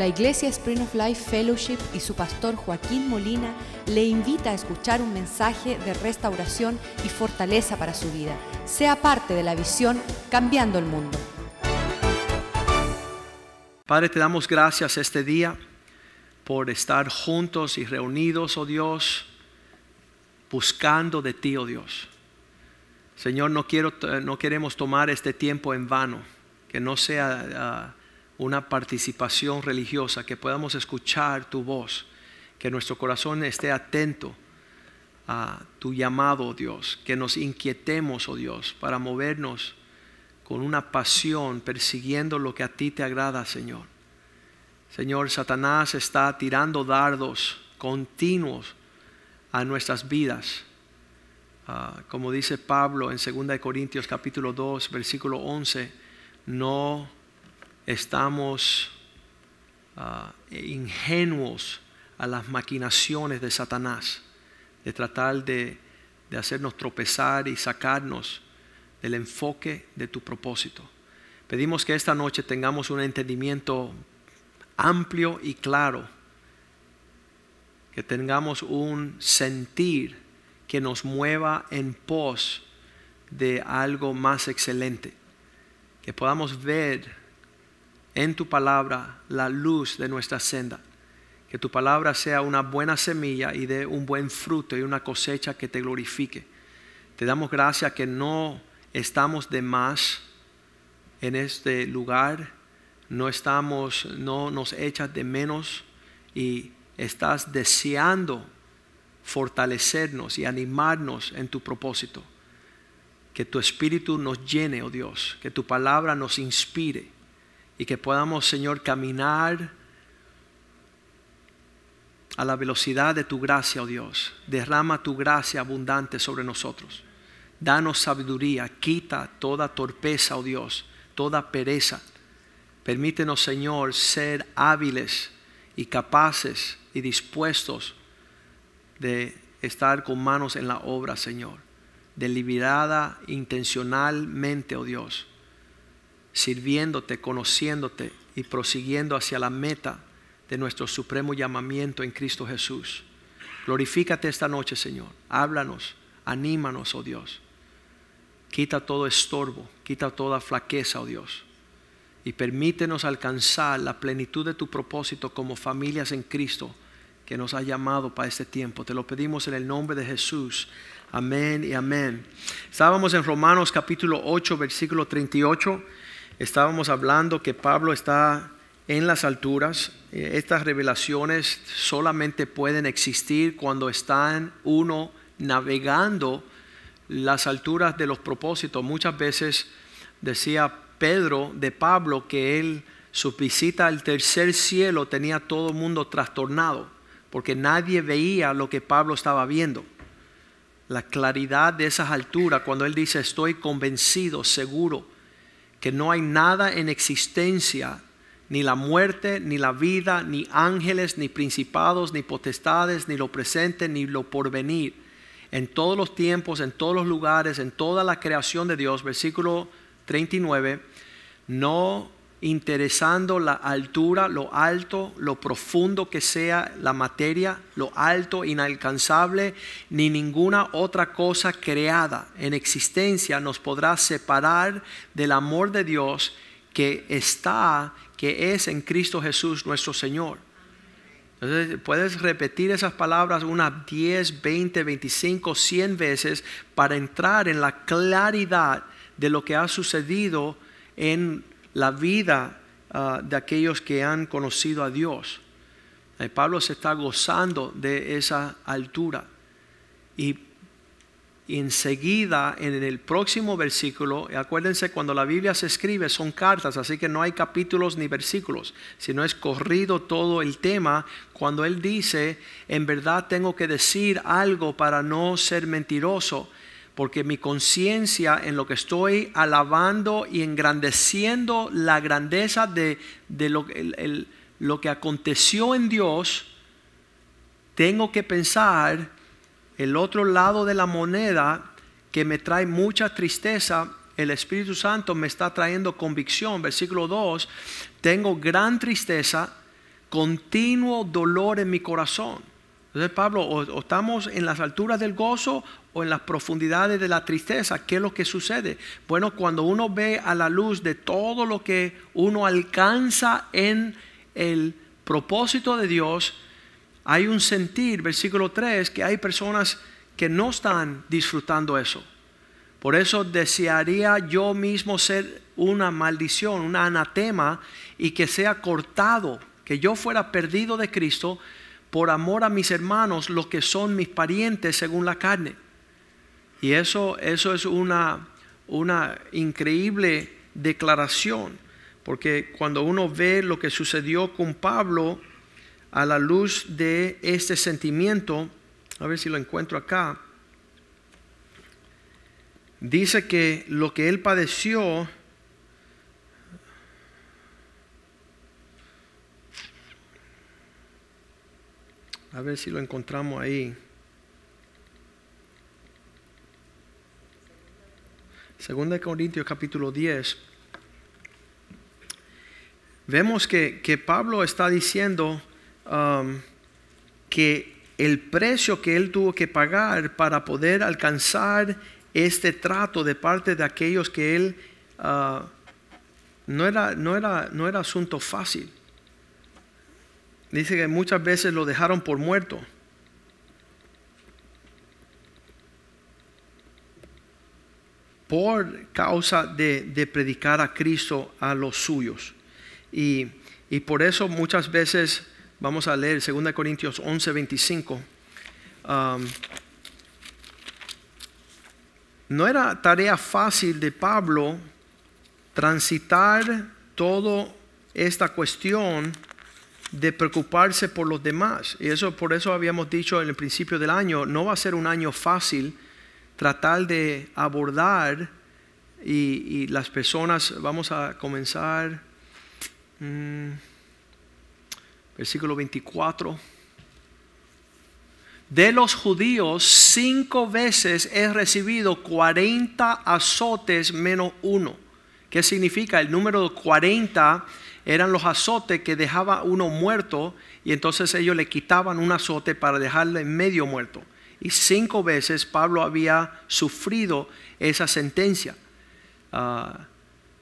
La Iglesia Spring of Life Fellowship y su pastor Joaquín Molina le invita a escuchar un mensaje de restauración y fortaleza para su vida. Sea parte de la visión Cambiando el Mundo. Padre, te damos gracias este día por estar juntos y reunidos, oh Dios, buscando de ti, oh Dios. Señor, no, quiero, no queremos tomar este tiempo en vano, que no sea ah, una participación religiosa, que podamos escuchar tu voz, que nuestro corazón esté atento a tu llamado, oh Dios, que nos inquietemos, oh Dios, para movernos con una pasión, persiguiendo lo que a ti te agrada, Señor. Señor, Satanás está tirando dardos continuos a nuestras vidas Ah, como dice Pablo en 2 Corintios capítulo 2, versículo 11, no estamos ah, ingenuos a las maquinaciones de Satanás, de tratar de, de hacernos tropezar y sacarnos del enfoque de tu propósito. Pedimos que esta noche tengamos un entendimiento amplio y claro, que tengamos un sentir que nos mueva en pos de algo más excelente. Que podamos ver en tu palabra la luz de nuestra senda. Que tu palabra sea una buena semilla y dé un buen fruto y una cosecha que te glorifique. Te damos gracias que no estamos de más en este lugar, no estamos, no nos echas de menos y estás deseando fortalecernos y animarnos en tu propósito. Que tu espíritu nos llene, oh Dios, que tu palabra nos inspire y que podamos, Señor, caminar a la velocidad de tu gracia, oh Dios. Derrama tu gracia abundante sobre nosotros. Danos sabiduría, quita toda torpeza, oh Dios, toda pereza. Permítenos, Señor, ser hábiles y capaces y dispuestos de estar con manos en la obra, Señor. Deliberada, intencionalmente, oh Dios. Sirviéndote, conociéndote y prosiguiendo hacia la meta de nuestro supremo llamamiento en Cristo Jesús. Glorifícate esta noche, Señor. Háblanos, anímanos, oh Dios. Quita todo estorbo, quita toda flaqueza, oh Dios. Y permítenos alcanzar la plenitud de tu propósito como familias en Cristo que nos ha llamado para este tiempo. Te lo pedimos en el nombre de Jesús. Amén y amén. Estábamos en Romanos capítulo 8, versículo 38. Estábamos hablando que Pablo está en las alturas. Eh, estas revelaciones solamente pueden existir cuando están uno navegando las alturas de los propósitos. Muchas veces decía Pedro de Pablo que él, su visita al tercer cielo tenía todo el mundo trastornado porque nadie veía lo que Pablo estaba viendo. La claridad de esas alturas, cuando él dice, estoy convencido, seguro, que no hay nada en existencia, ni la muerte, ni la vida, ni ángeles, ni principados, ni potestades, ni lo presente, ni lo porvenir, en todos los tiempos, en todos los lugares, en toda la creación de Dios, versículo 39, no interesando la altura, lo alto, lo profundo que sea la materia, lo alto, inalcanzable, ni ninguna otra cosa creada en existencia nos podrá separar del amor de Dios que está, que es en Cristo Jesús nuestro Señor. Entonces, puedes repetir esas palabras unas 10, 20, 25, 100 veces para entrar en la claridad de lo que ha sucedido en la vida ah, de aquellos que han conocido a Dios. Eh, Pablo se está gozando de esa altura. Y, enseguida, en el próximo versículo, acuérdense, cuando la Biblia se escribe son cartas, así que no hay capítulos ni versículos, sino es corrido todo el tema. Cuando él dice, en verdad tengo que decir algo para no ser mentiroso porque mi conciencia en lo que estoy alabando y engrandeciendo la grandeza de, lo, lo, que aconteció en Dios, tengo que pensar el otro lado de la moneda que me trae mucha tristeza. El Espíritu Santo me está trayendo convicción. Versículo 2, tengo gran tristeza continuo dolor en mi corazón. Entonces Pablo, o, estamos en las alturas del gozo o en las profundidades de la tristeza. ¿Qué es lo que sucede? Bueno, cuando uno ve a la luz de todo lo que uno alcanza en el propósito de Dios, hay un sentir, versículo 3, que hay personas que no están disfrutando eso. Por eso desearía yo mismo ser una maldición, una anatema y que sea cortado, que yo fuera perdido de Cristo por amor a mis hermanos, los que son mis parientes según la carne. Y eso, eso es una, una increíble declaración, porque cuando uno ve lo que sucedió con Pablo a la luz de este sentimiento, a ver si lo encuentro acá, dice que lo que él padeció, a ver si lo encontramos ahí. Segunda de Corintios capítulo 10. Vemos que, que Pablo está diciendo um, que el precio que él tuvo que pagar para poder alcanzar este trato de parte de aquellos que él ah, no, era, no, era, no era asunto fácil. Dice que muchas veces lo dejaron por muerto. por causa de, predicar a Cristo a los suyos. Y, por eso muchas veces, vamos a leer 2 Corintios 11, 25, no era tarea fácil de Pablo transitar toda esta cuestión de preocuparse por los demás. Y eso por eso habíamos dicho en el principio del año, no va a ser un año fácil tratar de abordar y, las personas, vamos a comenzar, mm, versículo 24 de los judíos, cinco veces he recibido 40 azotes menos uno. ¿Qué significa? El número 40 eran los azotes que dejaba uno muerto y entonces ellos le quitaban un azote para dejarle medio muerto. Y cinco veces Pablo había sufrido esa sentencia. Ah,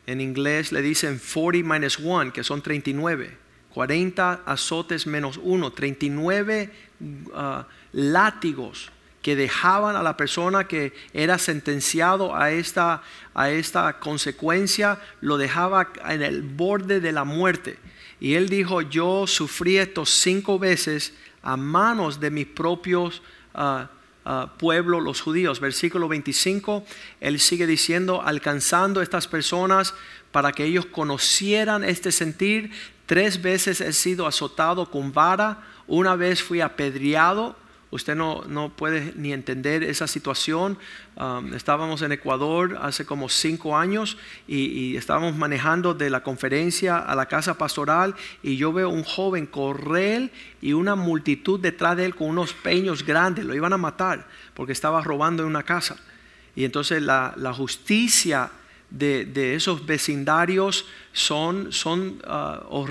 en inglés le dicen 40 minus 1, que son 39. 40 azotes menos 1, 39 uh, látigos que dejaban a la persona que era sentenciado a esta, a esta consecuencia, lo dejaba en el borde de la muerte. Y él dijo, yo sufrí estos cinco veces a manos de mis propios uh, uh, pueblos, los judíos. Versículo 25, él sigue diciendo, alcanzando estas personas para que ellos conocieran este sentir. Tres veces he sido azotado con vara, una vez fui apedreado Usted no, no puede ni entender esa situación. Um, estábamos en Ecuador hace como cinco años y, estábamos manejando de la conferencia a la casa pastoral y yo veo un joven correr y una multitud detrás de él con unos peños grandes. Lo iban a matar porque estaba robando en una casa. Y entonces la, justicia de, esos vecindarios son, son uh.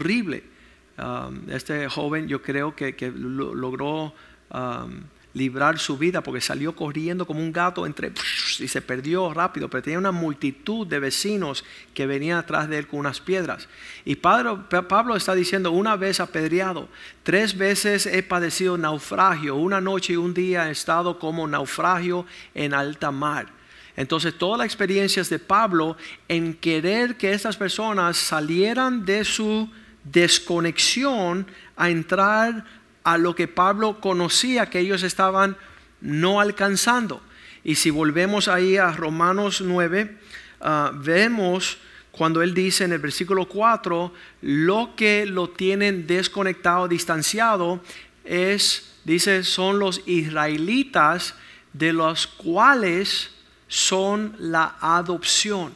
Um, este joven yo creo que logró Um, librar su vida porque salió corriendo como un gato entre y se perdió rápido, pero tenía una multitud de vecinos que venían atrás de él con unas piedras. Y Pablo, Pablo está diciendo, una vez apedreado, tres veces he padecido naufragio, una noche y un día he estado como naufragio en alta mar. Entonces, todas las experiencias de Pablo en querer que estas personas salieran de su desconexión a entrar a lo que Pablo conocía que ellos estaban no alcanzando. Y si volvemos ahí a Romanos 9, ah, vemos cuando él dice en el versículo 4, lo que lo tienen desconectado, distanciado, es, dice, son los israelitas de los cuales son la adopción.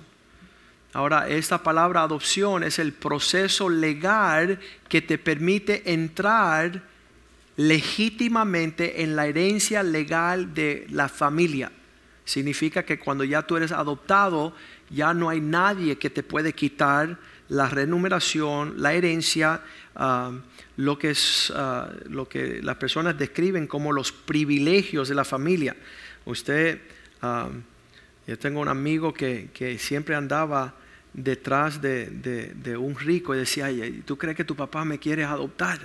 Ahora, esta palabra adopción es el proceso legal que te permite entrar legítimamente en la herencia legal de la familia. Significa que cuando ya tú eres adoptado, ya no hay nadie que te puede quitar la renumeración, la herencia, ah, lo, que es, ah, lo que las personas describen como los privilegios de la familia. Usted, ah, yo tengo un amigo que, que siempre andaba detrás de, de, un rico y decía, ¿tú crees que tu papá me quiere adoptar?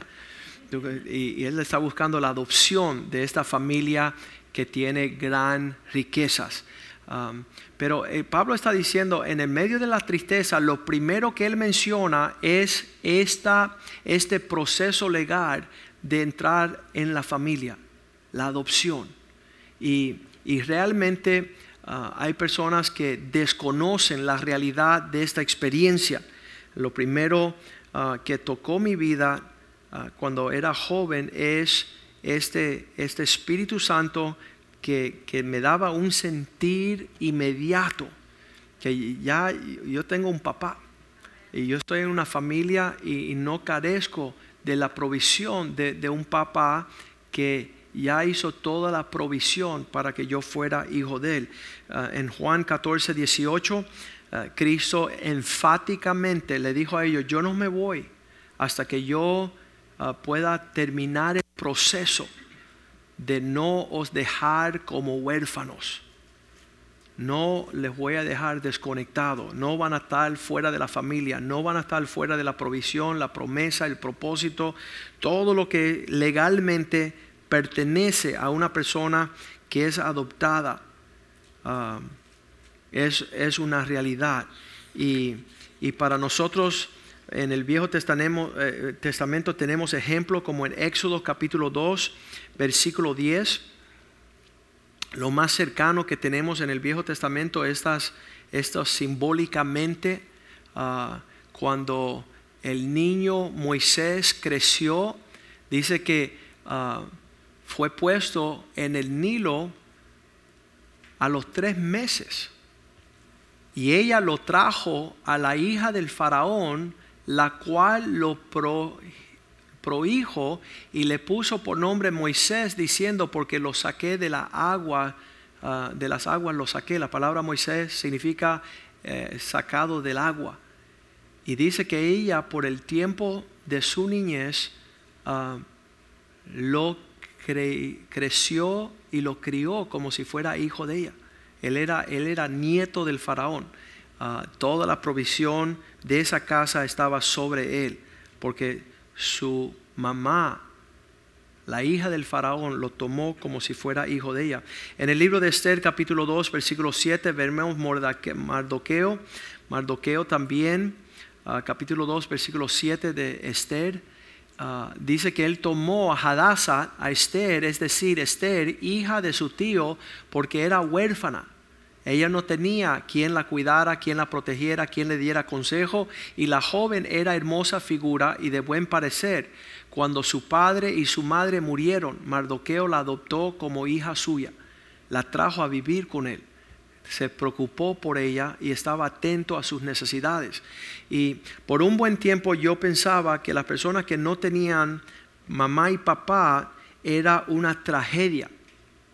Y, él está buscando la adopción de esta familia que tiene gran riquezas. Um, pero eh, Pablo está diciendo, en el medio de la tristeza, lo primero que él menciona es esta, este proceso legal de entrar en la familia, la adopción. Y, y realmente uh, hay personas que desconocen la realidad de esta experiencia. Lo primero uh, que tocó mi vida uh, cuando era joven es este, este Espíritu Santo que, me daba un sentir inmediato, que ya yo tengo un papá y yo estoy en una familia y, no carezco de la provisión de, un papá que ya hizo toda la provisión para que yo fuera hijo de él. Ah, en Juan 14, 18, ah, Cristo enfáticamente le dijo a ellos, yo no me voy hasta que yo ah, pueda terminar el proceso de no os dejar como huérfanos. No les voy a dejar desconectados, no van a estar fuera de la familia, no van a estar fuera de la provisión, la promesa, el propósito, todo lo que legalmente pertenece a una persona que es adoptada ah, es, es, una realidad. Y, y, para nosotros en el Viejo Testamento, eh, Testamento tenemos ejemplos como en Éxodo capítulo 2, versículo 10, lo más cercano que tenemos en el Viejo Testamento, estas, estas simbólicamente, ah, cuando el niño Moisés creció, dice que ah, fue puesto en el Nilo a los tres meses. Y ella lo trajo a la hija del faraón, la cual lo pro, prohijo y le puso por nombre Moisés diciendo porque lo saqué de la agua, ah, de las aguas lo saqué. La palabra Moisés significa eh, sacado del agua. Y dice que ella por el tiempo de su niñez ah, lo creció y lo crió como si fuera hijo de ella. Él era, él era nieto del faraón. Ah, toda la provisión de esa casa estaba sobre él, porque su mamá, la hija del faraón, lo tomó como si fuera hijo de ella. En el libro de Esther capítulo 2, versículo 7, vemos Mardoqueo, Mardoqueo también, ah, capítulo 2, versículo 7 de Esther. Ah, dice que él tomó a Hadassah, a Esther, es decir, Esther, hija de su tío, porque era huérfana. Ella no tenía quien la cuidara, quien la protegiera, quien le diera consejo, y la joven era hermosa figura y de buen parecer. Cuando su padre y su madre murieron, Mardoqueo la adoptó como hija suya, la trajo a vivir con él, se preocupó por ella y estaba atento a sus necesidades. Y por un buen tiempo yo pensaba que las personas que no tenían mamá y papá era una tragedia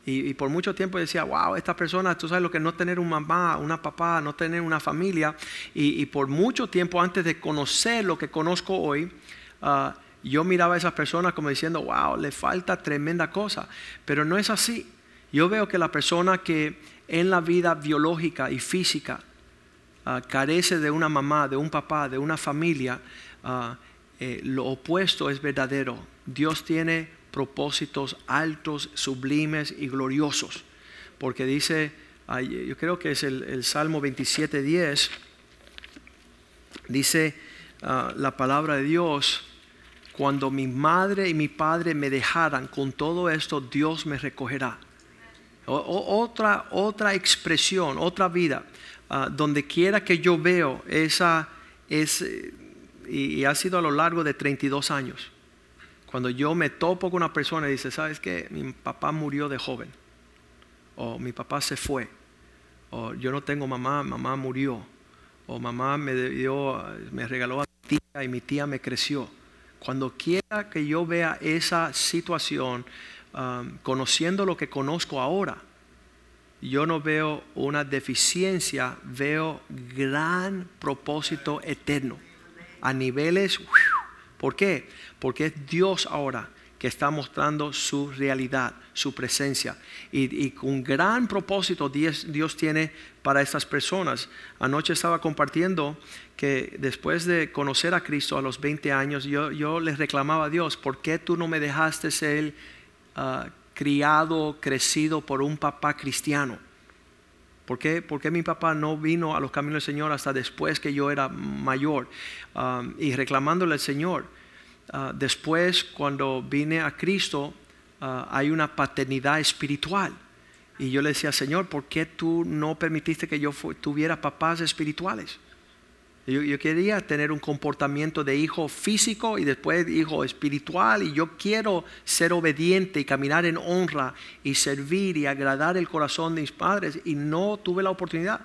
y, por mucho tiempo decía, wow, esta persona, tú sabes lo que es no tener un mamá, una papá, no tener una familia. Y, por mucho tiempo antes de conocer lo que conozco hoy, ah, yo miraba a esas personas como diciendo, wow, le falta tremenda cosa. Pero no es así. Yo veo que la persona que en la vida biológica y física ah, carece de una mamá, de un papá, de una familia, ah, eh, lo opuesto es verdadero. Dios tiene propósitos altos, sublimes y gloriosos. Porque dice, yo creo que es el, Salmo 27, 10, dice ah, la palabra de Dios, cuando mi madre y mi padre me dejaran, con todo esto Dios me recogerá. otra, otra expresión, otra vida, ah, donde quiera que yo veo esa, es, y, y ha sido a lo largo de 32 años cuando yo me topo con una persona y dice, ¿sabes qué? Mi papá murió de joven. O mi papá se fue. O yo no tengo mamá, mamá murió. O mamá me dio, me regaló a mi tía y mi tía me creció. Cuando quiera que yo vea esa situación, um, conociendo lo que conozco ahora, yo no veo una deficiencia, veo gran propósito eterno a niveles. ¿Por qué? Porque es Dios ahora que está mostrando su realidad, su presencia. Y, con gran propósito Dios, tiene para estas personas. Anoche estaba compartiendo que después de conocer a Cristo a los 20 años, yo, yo les reclamaba a Dios, ¿por qué tú no me dejaste ser uh, criado, crecido por un papá cristiano? ¿Por qué? mi papá no vino a los caminos del Señor hasta después que yo era mayor? Y reclamándole al Señor. Uh, después, cuando vine a Cristo, uh, hay una paternidad espiritual. Y yo le decía, Señor, ¿por qué tú no permitiste que yo tuviera papás espirituales? Yo, quería tener un comportamiento de hijo físico y después hijo espiritual y yo quiero ser obediente y caminar en honra y servir y agradar el corazón de mis padres y no tuve la oportunidad.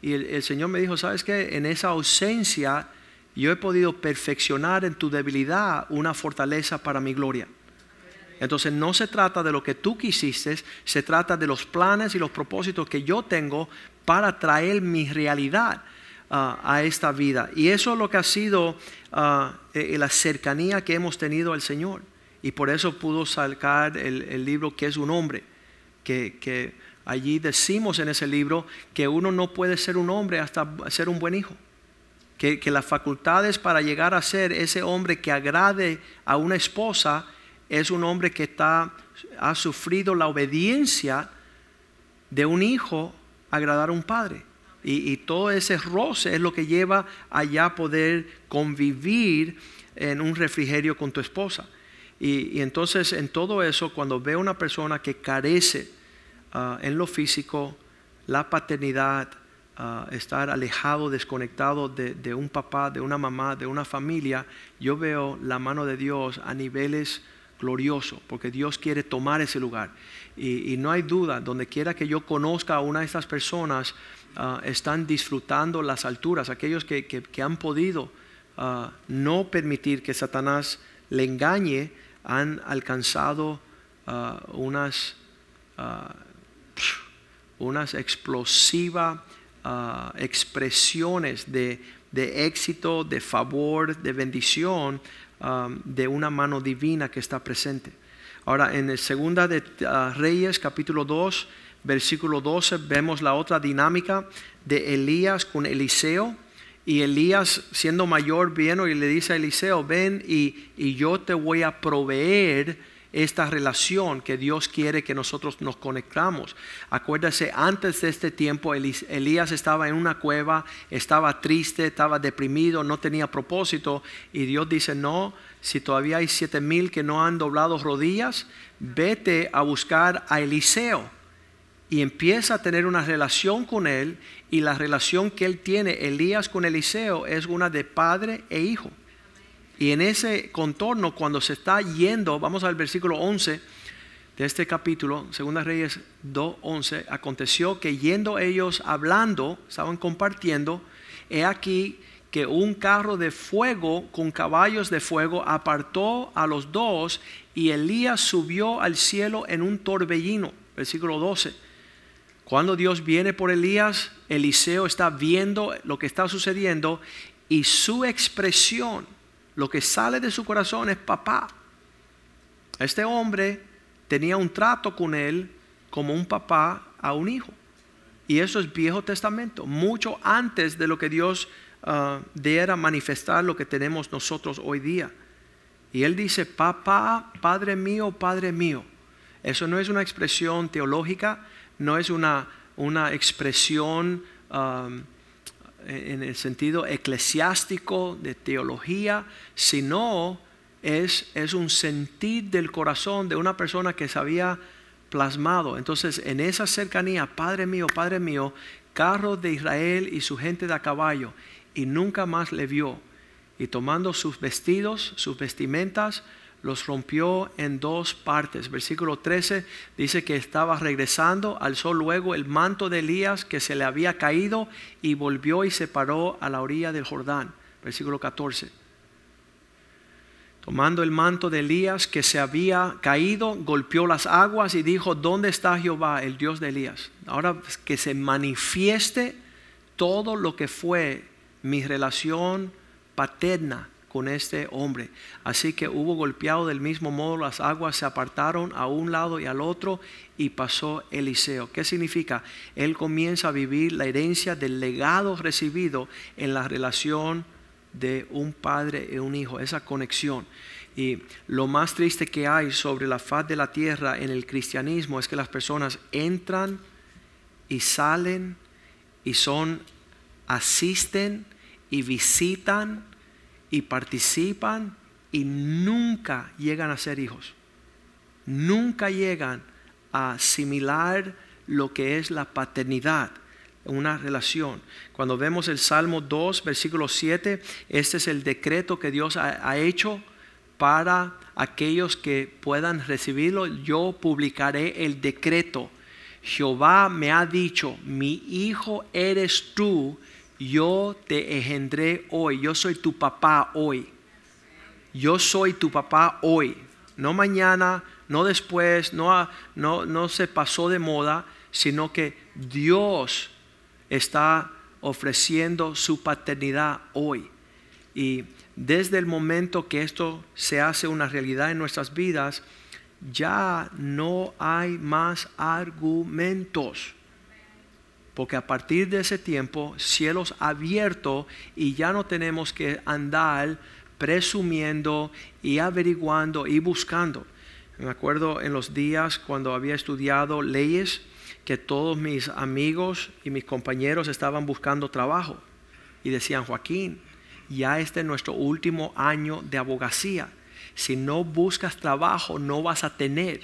Y el, Señor me dijo, ¿sabes qué? En esa ausencia yo he podido perfeccionar en tu debilidad una fortaleza para mi gloria. Entonces no se trata de lo que tú quisiste, se trata de los planes y los propósitos que yo tengo para traer mi realidad a esta vida. Y eso es lo que ha sido ah, eh, la cercanía que hemos tenido al Señor. Y por eso pudo sacar el, libro que es un hombre, que, allí decimos en ese libro que uno no puede ser un hombre hasta ser un buen hijo. Que, las facultades para llegar a ser ese hombre que agrade a una esposa es un hombre que está, ha sufrido la obediencia de un hijo a agradar a un padre. Y, todo ese roce es lo que lleva allá a poder convivir en un refrigerio con tu esposa. Y, entonces en todo eso, cuando veo una persona que carece ah, en lo físico, la paternidad, estar alejado, desconectado de, un papá, de una mamá, de una familia, yo veo la mano de Dios a niveles gloriosos, porque Dios quiere tomar ese lugar. Y, no hay duda, donde quiera que yo conozca a una de estas personas, Ah, están disfrutando las alturas, aquellos que, han podido ah, no permitir que Satanás le engañe, han alcanzado ah, unas, unas explosivas expresiones de, éxito, de favor, de bendición de una mano divina que está presente. Ahora, en el segunda de Reyes, capítulo 2, versículo 12, vemos la otra dinámica de Elías con Eliseo. Y Elías, siendo mayor, viene y le dice a Eliseo, ven y, y, yo te voy a proveer esta relación que Dios quiere que nosotros nos conectamos. Acuérdase, antes de este tiempo Elías estaba en una cueva, estaba triste, estaba deprimido, no tenía propósito. Y Dios dice, no, si todavía hay siete mil que no han doblado rodillas, vete a buscar a Eliseo y empieza a tener una relación con él y la relación que él tiene, Elías con Eliseo, es una de padre e hijo. Y en ese contorno, cuando se está yendo, vamos al versículo 11 de este capítulo, Segunda Reyes 2.11, aconteció que yendo ellos hablando, estaban compartiendo, he aquí que un carro de fuego con caballos de fuego apartó a los dos y Elías subió al cielo en un torbellino, versículo 12 cuando Dios viene por Elías, Eliseo está viendo lo que está sucediendo y su expresión, lo que sale de su corazón es papá. Este hombre tenía un trato con él como un papá a un hijo. Y eso es Viejo Testamento, mucho antes de lo que Dios uh, diera manifestar lo que tenemos nosotros hoy día. Y él dice, papá, Padre mío, Padre mío. Eso no es una expresión teológica, no es una, una expresión um, en el sentido eclesiástico de teología, sino es, es un sentir del corazón de una persona que se había plasmado. Entonces, en esa cercanía, Padre mío, Padre mío, carro de Israel y su gente de a caballo, y nunca más le vio. Y tomando sus vestidos, sus vestimentas, los rompió en dos partes. Versículo 13 dice que estaba regresando, alzó luego el manto de Elías que se le había caído y volvió y se paró a la orilla del Jordán. Versículo 14. Tomando el manto de Elías que se había caído, golpeó las aguas y dijo, ¿dónde está Jehová, el Dios de Elías? Ahora que se manifieste todo lo que fue mi relación paterna con este hombre. Así que hubo golpeado del mismo modo, las aguas se apartaron a un lado y al otro y pasó Eliseo. ¿Qué significa? Él comienza a vivir la herencia del legado recibido en la relación de un padre y un hijo, esa conexión. Y lo más triste que hay sobre la faz de la tierra en el cristianismo es que las personas entran y salen y son, asisten y visitan y participan y nunca llegan a ser hijos. Nunca llegan a asimilar lo que es la paternidad, una relación. Cuando vemos el Salmo 2, versículo 7, este es el decreto que Dios ha, ha hecho para aquellos que puedan recibirlo. Yo publicaré el decreto. Jehová me ha dicho, mi hijo eres tú, yo te engendré hoy, yo soy tu papá hoy. Yo soy tu papá hoy, no mañana, no después, no, no, no se pasó de moda, sino que Dios está ofreciendo su paternidad hoy. Y desde el momento que esto se hace una realidad en nuestras vidas, ya no hay más argumentos. Porque a partir de ese tiempo, cielos abiertos y ya no tenemos que andar presumiendo y averiguando y buscando. Me acuerdo en los días cuando había estudiado leyes que todos mis amigos y mis compañeros estaban buscando trabajo y decían, Joaquín, ya este es nuestro último año de abogacía. Si no buscas trabajo, no vas a tener.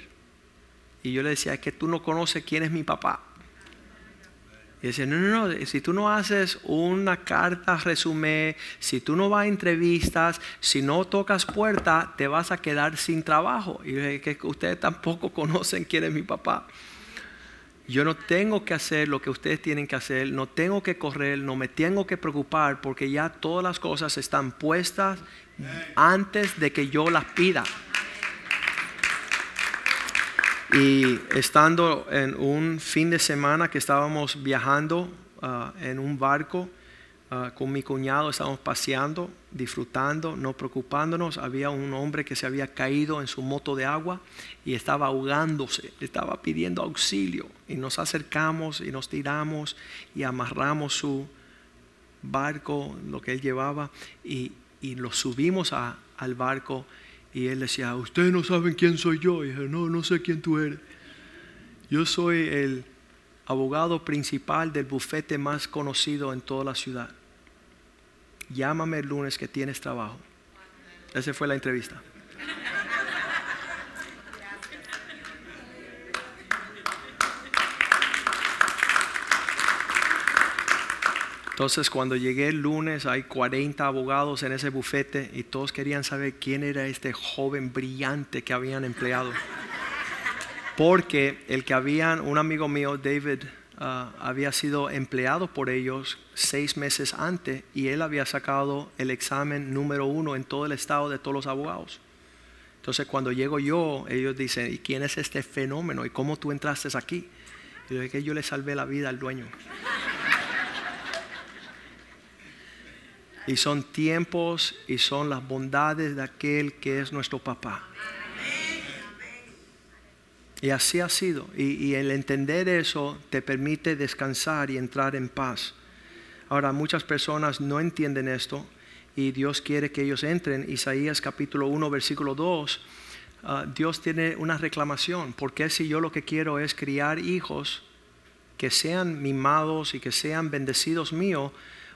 Y yo le decía, es que tú no conoces quién es mi papá. Y decía, no, no, no, si tú no haces una carta resumen, si tú no vas a entrevistas, si no tocas puerta, te vas a quedar sin trabajo. Y yo dije, que ustedes tampoco conocen quién es mi papá. Yo no tengo que hacer lo que ustedes tienen que hacer, no tengo que correr, no me tengo que preocupar porque ya todas las cosas están puestas antes de que yo las pida. Y estando en un fin de semana que estábamos viajando ah, en un barco ah, con mi cuñado, estábamos paseando, disfrutando, no preocupándonos. Había un hombre que se había caído en su moto de agua y estaba ahogándose, estaba pidiendo auxilio. Y nos acercamos y nos tiramos y amarramos su barco, lo que él llevaba, y, lo subimos al barco y él decía, ustedes no saben quién soy yo. Y dije, no, no sé quién tú eres. Yo soy el abogado principal del bufete más conocido en toda la ciudad. Llámame el lunes que tienes trabajo. Esa fue la entrevista. Entonces cuando llegué el lunes hay 40 abogados en ese bufete y todos querían saber quién era este joven brillante que habían empleado. Porque el que habían, un amigo mío, David, ah, había sido empleado por ellos seis meses antes y él había sacado el examen número uno en todo el estado de todos los abogados. Entonces cuando llego yo, ellos dicen, ¿y quién es este fenómeno? ¿Y cómo tú entraste aquí? Y yo que yo le salvé la vida al dueño. Y son tiempos y son las bondades de aquel que es nuestro papá. Y así ha sido. Y, el entender eso te permite descansar y entrar en paz. Ahora, muchas personas no entienden esto y Dios quiere que ellos entren. Isaías capítulo 1, versículo 2. Ah, Dios tiene una reclamación. Porque si yo lo que quiero es criar hijos que sean mimados y que sean bendecidos míos,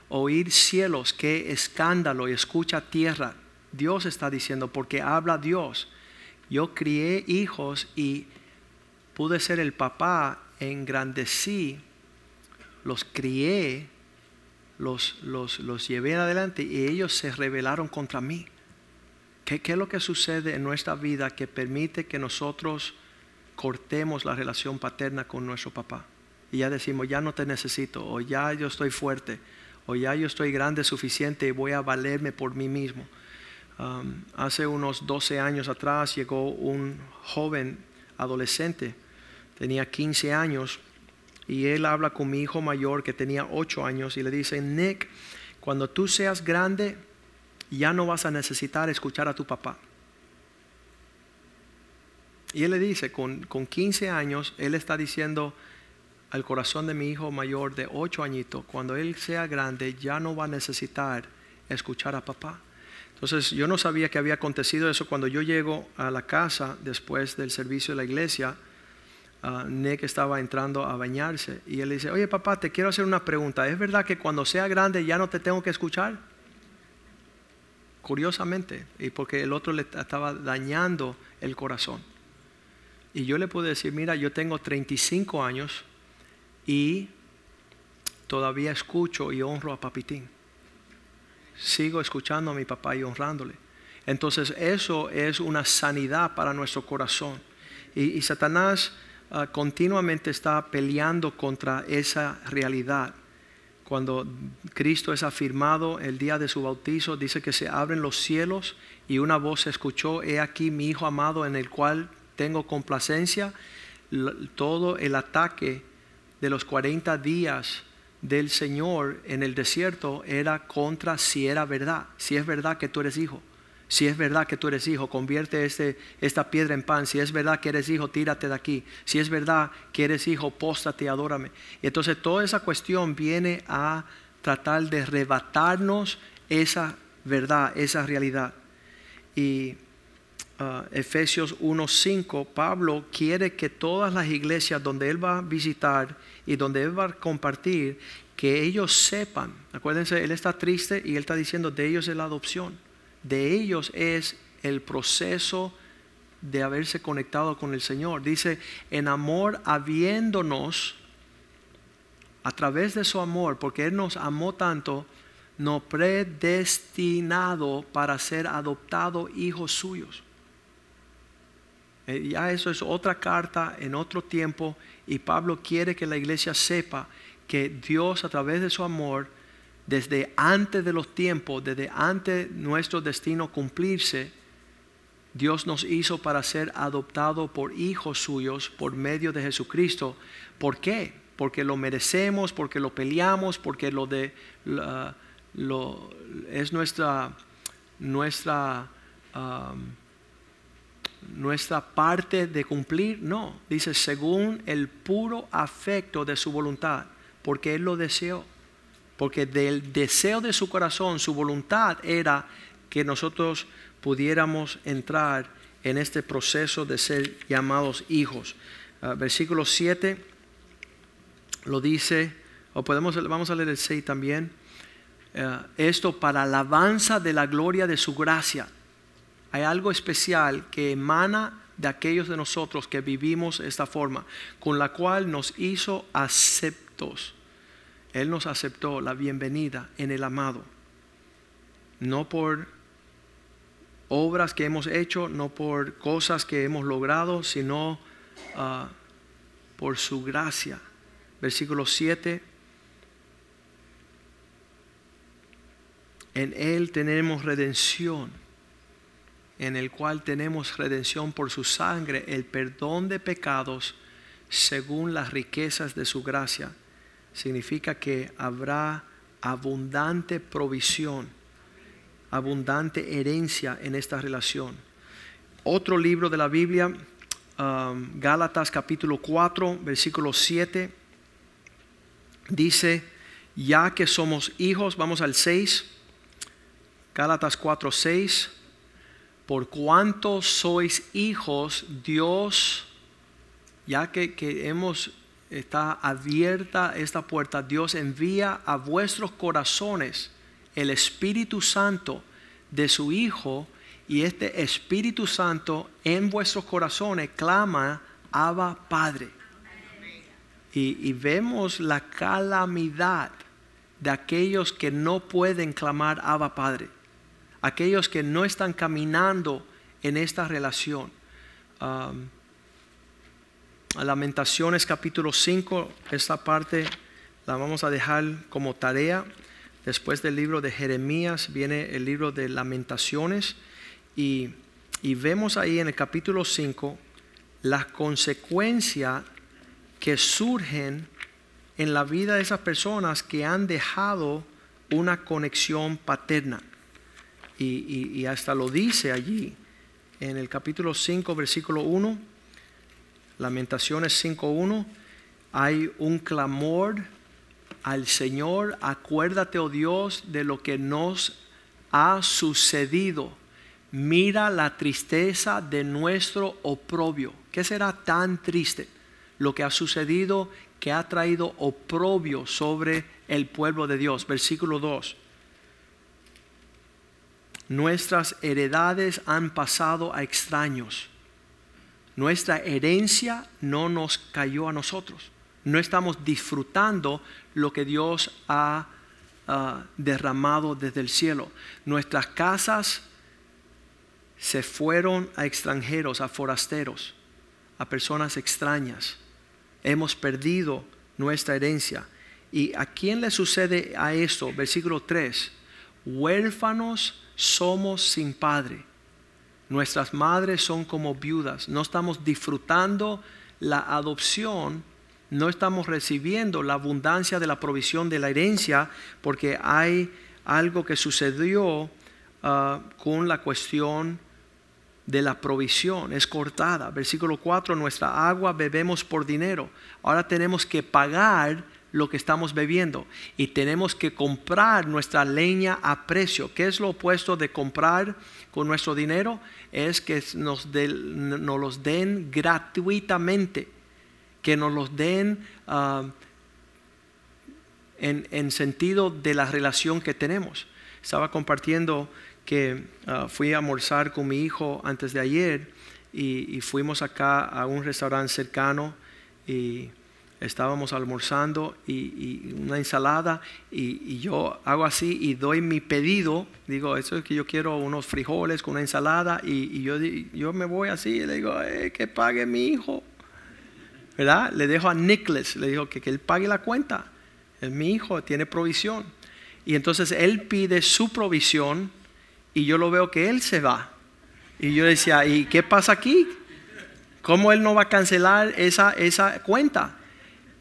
oír cielos, qué escándalo y escucha tierra. Dios está diciendo, porque habla Dios. Yo crié hijos y pude ser el papá, engrandecí, los crié, los, los, los llevé adelante y ellos se rebelaron contra mí. ¿Qué, ¿Qué es lo que sucede en nuestra vida que permite que nosotros cortemos la relación paterna con nuestro papá? Y ya decimos, ya no te necesito, o ya yo estoy fuerte, o ya yo estoy grande suficiente y voy a valerme por mí mismo. Um, hace unos 12 años atrás llegó un joven adolescente, tenía 15 años, y él habla con mi hijo mayor que tenía 8 años y le dice, Nick, cuando tú seas grande, ya no vas a necesitar escuchar a tu papá. Y él le dice, con, con 15 años, él está diciendo al corazón de mi hijo mayor de 8 añitos, cuando él sea grande ya no va a necesitar escuchar a papá. Entonces yo no sabía que había acontecido eso cuando yo llego a la casa después del servicio de la iglesia. Uh, Nick estaba entrando a bañarse y él dice, oye papá, te quiero hacer una pregunta. ¿Es verdad que cuando sea grande ya no te tengo que escuchar? Curiosamente, y porque el otro le estaba dañando el corazón. Y yo le pude decir, mira, yo tengo 35 años y todavía escucho y honro a Papitín. Sigo escuchando a mi papá y honrándole. Entonces eso es una sanidad para nuestro corazón. Y, Satanás ah, continuamente está peleando contra esa realidad. Cuando Cristo es afirmado el día de su bautizo, dice que se abren los cielos y una voz se escuchó, he aquí mi Hijo amado en el cual tengo complacencia, todo el ataque de los 40 días del Señor en el desierto era contra si era verdad, si es verdad que tú eres hijo. Si es verdad que tú eres hijo, convierte este, esta piedra en pan. Si es verdad que eres hijo, tírate de aquí. Si es verdad que eres hijo, póstate adórame. Y entonces toda esa cuestión viene a tratar de arrebatarnos esa verdad, esa realidad. Y uh, Efesios 1.5, Pablo quiere que todas las iglesias donde él va a visitar y donde él va a compartir, que ellos sepan, acuérdense, él está triste y él está diciendo, de ellos es la adopción, de ellos es el proceso de haberse conectado con el Señor. Dice, en amor habiéndonos, a través de su amor, porque Él nos amó tanto, nos predestinado para ser adoptados hijos suyos. Eh, ya eso es otra carta en otro tiempo y Pablo quiere que la iglesia sepa que Dios a través de su amor, desde antes de los tiempos, desde antes nuestro destino cumplirse, Dios nos hizo para ser adoptados por hijos suyos por medio de Jesucristo. ¿Por qué? Porque lo merecemos, porque lo peleamos, porque lo de lo, es nuestra nuestra nuestra parte de cumplir, no, dice según el puro afecto de su voluntad, porque Él lo deseó, porque del deseo de su corazón, su voluntad era que nosotros pudiéramos entrar en este proceso de ser llamados hijos. Ah, versículo 7 lo dice, o podemos, vamos a leer el 6 también, ah, esto para alabanza de la gloria de su gracia hay algo especial que emana de aquellos de nosotros que vivimos esta forma, con la cual nos hizo aceptos. Él nos aceptó la bienvenida en el amado. No por obras que hemos hecho, no por cosas que hemos logrado, sino ah, por su gracia. Versículo 7. En Él tenemos redención en el cual tenemos redención por su sangre, el perdón de pecados según las riquezas de su gracia. Significa que habrá abundante provisión, abundante herencia en esta relación. Otro libro de la Biblia, um, Gálatas capítulo 4, versículo 7, dice, ya que somos hijos, vamos al 6, Gálatas 4, 6 por cuanto sois hijos, Dios, ya que, hemos, está abierta esta puerta, Dios envía a vuestros corazones el Espíritu Santo de su Hijo y este Espíritu Santo en vuestros corazones clama, Abba Padre. Y, y, vemos la calamidad de aquellos que no pueden clamar Abba Padre aquellos que no están caminando en esta relación. Lamentaciones capítulo 5, esta parte la vamos a dejar como tarea. Después del libro de Jeremías viene el libro de Lamentaciones y, y vemos ahí en el capítulo 5 las consecuencias que surgen en la vida de esas personas que han dejado una conexión paterna Y, hasta lo dice allí en el capítulo 5, versículo 1, Lamentaciones 5.1, hay un clamor al Señor, acuérdate, oh Dios, de lo que nos ha sucedido. Mira la tristeza de nuestro oprobio. ¿Qué será tan triste? Lo que ha sucedido que ha traído oprobio sobre el pueblo de Dios. Versículo 2. Nuestras heredades han pasado a extraños. Nuestra herencia no nos cayó a nosotros. No estamos disfrutando lo que Dios ha ah, derramado desde el cielo. Nuestras casas se fueron a extranjeros, a forasteros, a personas extrañas. Hemos perdido nuestra herencia. ¿Y a quién le sucede a esto? Versículo 3. Huérfanos somos sin padre. Nuestras madres son como viudas. No estamos disfrutando la adopción, no estamos recibiendo la abundancia de la provisión de la herencia porque hay algo que sucedió ah, con la cuestión de la provisión. Es cortada. Versículo 4, nuestra agua bebemos por dinero. Ahora tenemos que pagar lo que estamos bebiendo y tenemos que comprar nuestra leña a precio. ¿Qué es lo opuesto de comprar con nuestro dinero? Es que nos, los den gratuitamente, que nos los den ah, en, en sentido de la relación que tenemos. Estaba compartiendo que ah, fui a almorzar con mi hijo antes de ayer y fuimos acá a un restaurante cercano y estábamos almorzando y, una ensalada y, yo hago así y doy mi pedido, digo, eso es que yo quiero unos frijoles con una ensalada y, yo, yo me voy así y le digo, "Eh, que pague mi hijo. ¿verdad? Le dejo a Nicholas, le digo que, que él pague la cuenta. Es mi hijo, tiene provisión. Y entonces él pide su provisión y yo lo veo que él se va. Y yo decía, ¿y qué pasa aquí? ¿Cómo él no va a cancelar esa, esa cuenta?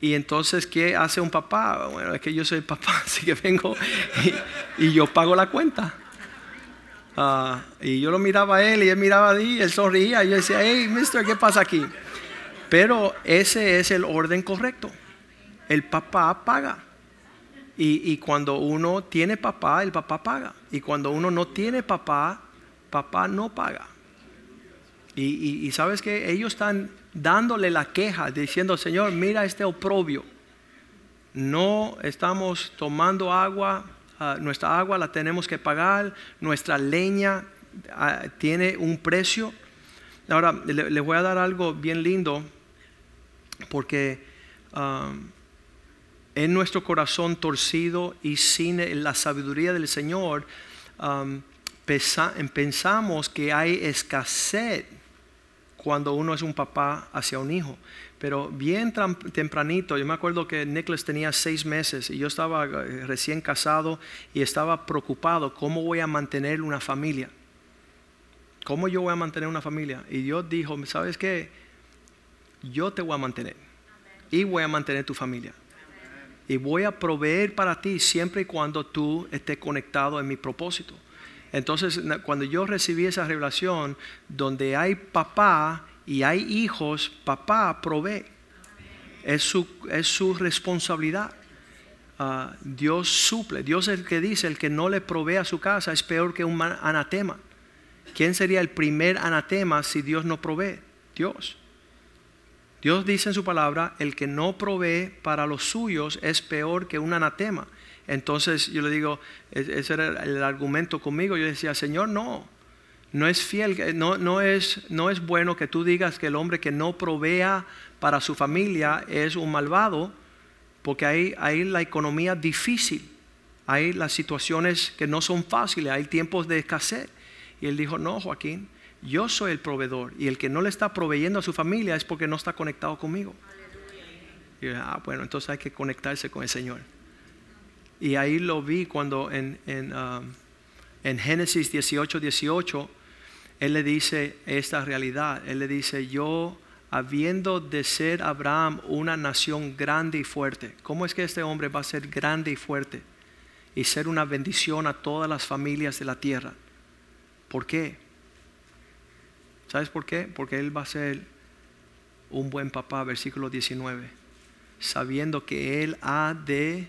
Y entonces, ¿qué hace un papá? Bueno, es que yo soy papá, así que vengo y, yo pago la cuenta. Ah, y yo lo miraba a él y él miraba a mí, él sonreía. Y yo decía, hey, mister, ¿qué pasa aquí? Pero ese es el orden correcto. El papá paga. Y, y cuando uno tiene papá, el papá paga. Y cuando uno no tiene papá, papá no paga. Y- y sabes que ellos están dándole la queja, diciendo, Señor, mira este oprobio. No estamos tomando agua, ah, nuestra agua la tenemos que pagar, nuestra leña ah, tiene un precio. Ahora, le- les voy a dar algo bien lindo, porque um, en nuestro corazón torcido y sin la sabiduría del Señor, pensamos que hay escasez cuando uno es un papá hacia un hijo. Pero bien tempranito, yo me acuerdo que Nicholas tenía seis meses y yo estaba eh, recién casado y estaba preocupado cómo voy a mantener una familia. ¿Cómo yo voy a mantener una familia? Y Dios dijo, ¿sabes qué? Yo te voy a mantener y voy a mantener tu familia. Y voy a proveer para ti siempre y cuando tú estés conectado en mi propósito. Entonces, cuando yo recibí esa revelación, donde hay papá y hay hijos, papá provee. Es su, es su responsabilidad. Ah, Dios suple. Dios es el que dice, el que no le provee a su casa es peor que un ma- anatema. ¿Quién sería el primer anatema si Dios no provee? Dios. Dios dice en su palabra, el que no provee para los suyos es peor que un anatema. Entonces yo le digo, e- ese era el argumento conmigo. Yo decía, Señor, no, no es fiel, no, no, es, no es bueno que tú digas que el hombre que no provea para su familia es un malvado, porque hay, la economía difícil, hay las situaciones que no son fáciles, hay tiempos de escasez. Y él dijo, no, Joaquín, yo soy el proveedor y el que no le está proveyendo a su familia es porque no está conectado conmigo. Y yo, ah, bueno, entonces hay que conectarse con el Señor. Y ahí lo vi cuando en, en, um, en Génesis 18, 18, Él le dice esta realidad. Él le dice, yo habiendo de ser Abraham una nación grande y fuerte, ¿cómo es que este hombre va a ser grande y fuerte? Y ser una bendición a todas las familias de la tierra. ¿Por qué? ¿Sabes por qué? Porque Él va a ser un buen papá, versículo 19, sabiendo que Él ha de,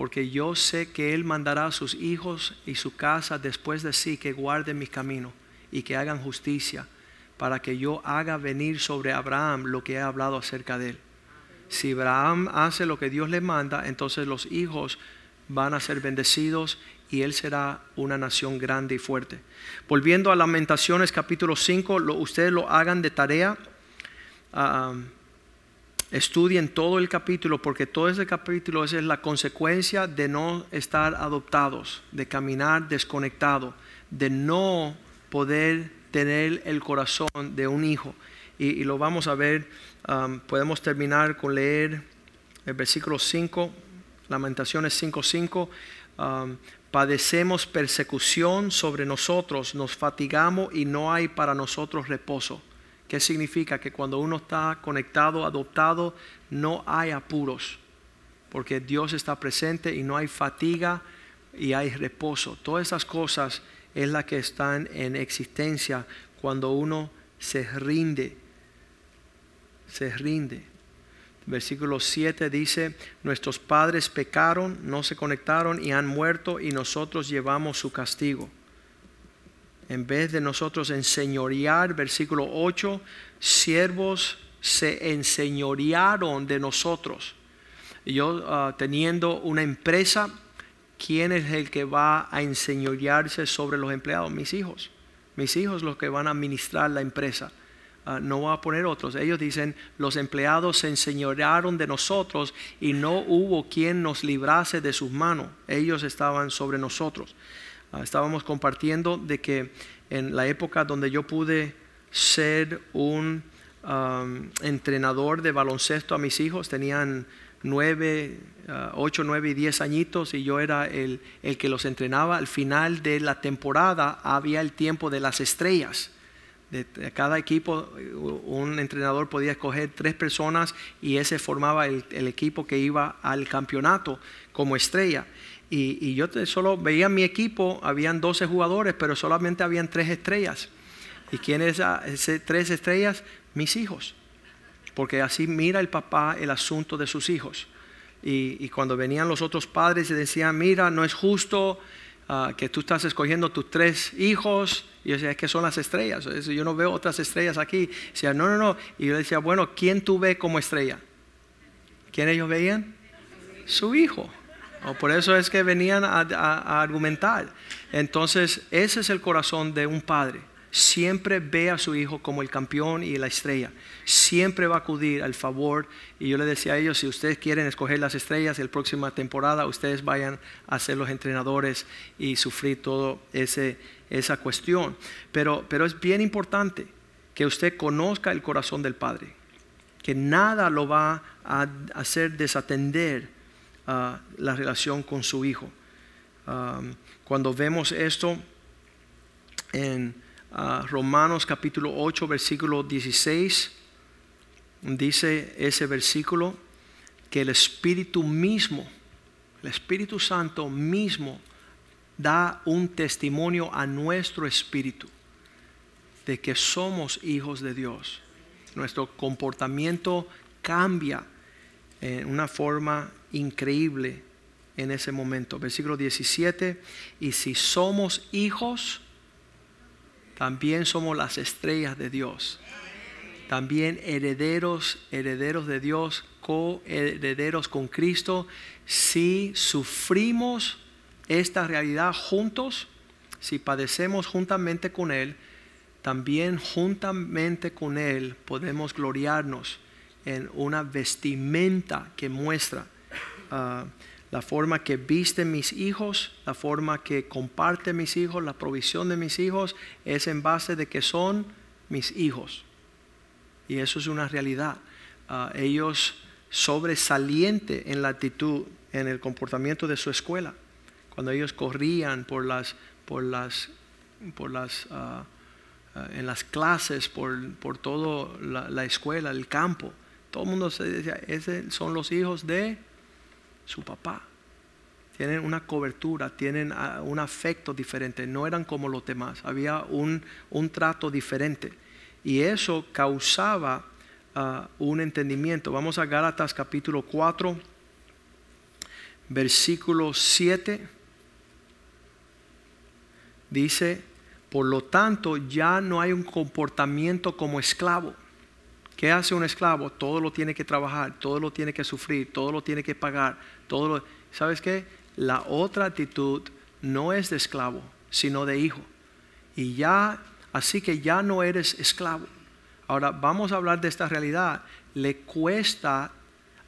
porque yo sé que Él mandará a sus hijos y su casa después de sí que guarden mi camino y que hagan justicia, para que yo haga venir sobre Abraham lo que he hablado acerca de Él. Si Abraham hace lo que Dios le manda, entonces los hijos van a ser bendecidos y él será una nación grande y fuerte. Volviendo a Lamentaciones capítulo 5, ustedes lo hagan de tarea. Ah, estudien todo el capítulo porque todo ese capítulo es la consecuencia de no estar adoptados, de caminar desconectado, de no poder tener el corazón de un hijo. Y, lo vamos a ver, ah, podemos terminar con leer el versículo 5, Lamentaciones 5.5. 5, padecemos persecución sobre nosotros, nos fatigamos y no hay para nosotros reposo. ¿Qué significa? Que cuando uno está conectado, adoptado, no hay apuros, porque Dios está presente y no hay fatiga y hay reposo. Todas esas cosas es la que están en existencia cuando uno se rinde, se rinde. Versículo 7 dice, nuestros padres pecaron, no se conectaron y han muerto y nosotros llevamos su castigo. En vez de nosotros enseñorear, versículo 8, siervos se enseñorearon de nosotros. yo ah, teniendo una empresa, ¿quién es el que va a enseñorearse sobre los empleados? Mis hijos. Mis hijos los que van a administrar la empresa. Ah, no voy a poner otros. Ellos dicen, los empleados se enseñorearon de nosotros y no hubo quien nos librase de sus manos. Ellos estaban sobre nosotros. Ah, estábamos compartiendo de que en la época donde yo pude ser un entrenador de baloncesto a mis hijos, tenían nueve, ah, ocho, nueve y diez añitos y yo era el, el que los entrenaba. Al final de la temporada había el tiempo de las estrellas cada equipo un entrenador podía escoger tres personas y ese formaba el, equipo que iba al campeonato como estrella. Y, yo solo veía mi equipo, habían 12 jugadores, pero solamente habían tres estrellas. ¿Y quiénes esas tres estrellas? Mis hijos. Porque así mira el papá el asunto de sus hijos. Y, y cuando venían los otros padres y decían, mira, no es justo, Ah, que tú estás escogiendo tus tres hijos. Y yo decía, es que son las estrellas. Yo no veo otras estrellas aquí. Decía, no, no, no. Y yo decía, bueno, ¿quién tú ves como estrella? ¿Quién ellos veían? Su hijo. Por eso es que venían a, a argumentar. Entonces, ese es el corazón de un padre siempre ve a su hijo como el campeón y la estrella. Siempre va a acudir al favor. Y yo le decía a ellos, si ustedes quieren escoger las estrellas la próxima temporada, ustedes vayan a ser los entrenadores y sufrir toda esa cuestión. Pero, pero es bien importante que usted conozca el corazón del Padre, que nada lo va a hacer desatender ah, la relación con su hijo. Ah, cuando vemos esto en Romanos capítulo 8, versículo 16, dice ese versículo que el Espíritu mismo, el Espíritu Santo mismo, da un testimonio a nuestro espíritu de que somos hijos de Dios. Nuestro comportamiento cambia en una forma increíble en ese momento. Versículo 17, y si somos hijos, también somos las estrellas de Dios. También herederos, herederos de Dios, coherederos con Cristo. Si sufrimos esta realidad juntos, si padecemos juntamente con Él, también juntamente con Él podemos gloriarnos en una vestimenta que muestra uh, la forma que viste mis hijos, la forma que comparte mis hijos, la provisión de mis hijos, es en base de que son mis hijos. Y eso es una realidad. Ah, ellos sobresaliente en la actitud, en el comportamiento de su escuela. Cuando ellos corrían por las, por las, por las, ah, ah, en las clases, por, por toda la, escuela, el campo, todo el mundo se decía, esos son los hijos de su papá. tienen una cobertura, tienen ah, un afecto diferente, no eran como los demás, había un, un trato diferente. Y eso causaba ah, un entendimiento. Vamos a Gálatas capítulo 4, versículo 7. Dice, por lo tanto ya no hay un comportamiento como esclavo. ¿Qué hace un esclavo? Todo lo tiene que trabajar, todo lo tiene que sufrir, todo lo tiene que pagar, todo lo... ¿Sabes qué? La otra actitud no es de esclavo, sino de hijo. Y ya, así que ya no eres esclavo. Ahora vamos a hablar de esta realidad. Le cuesta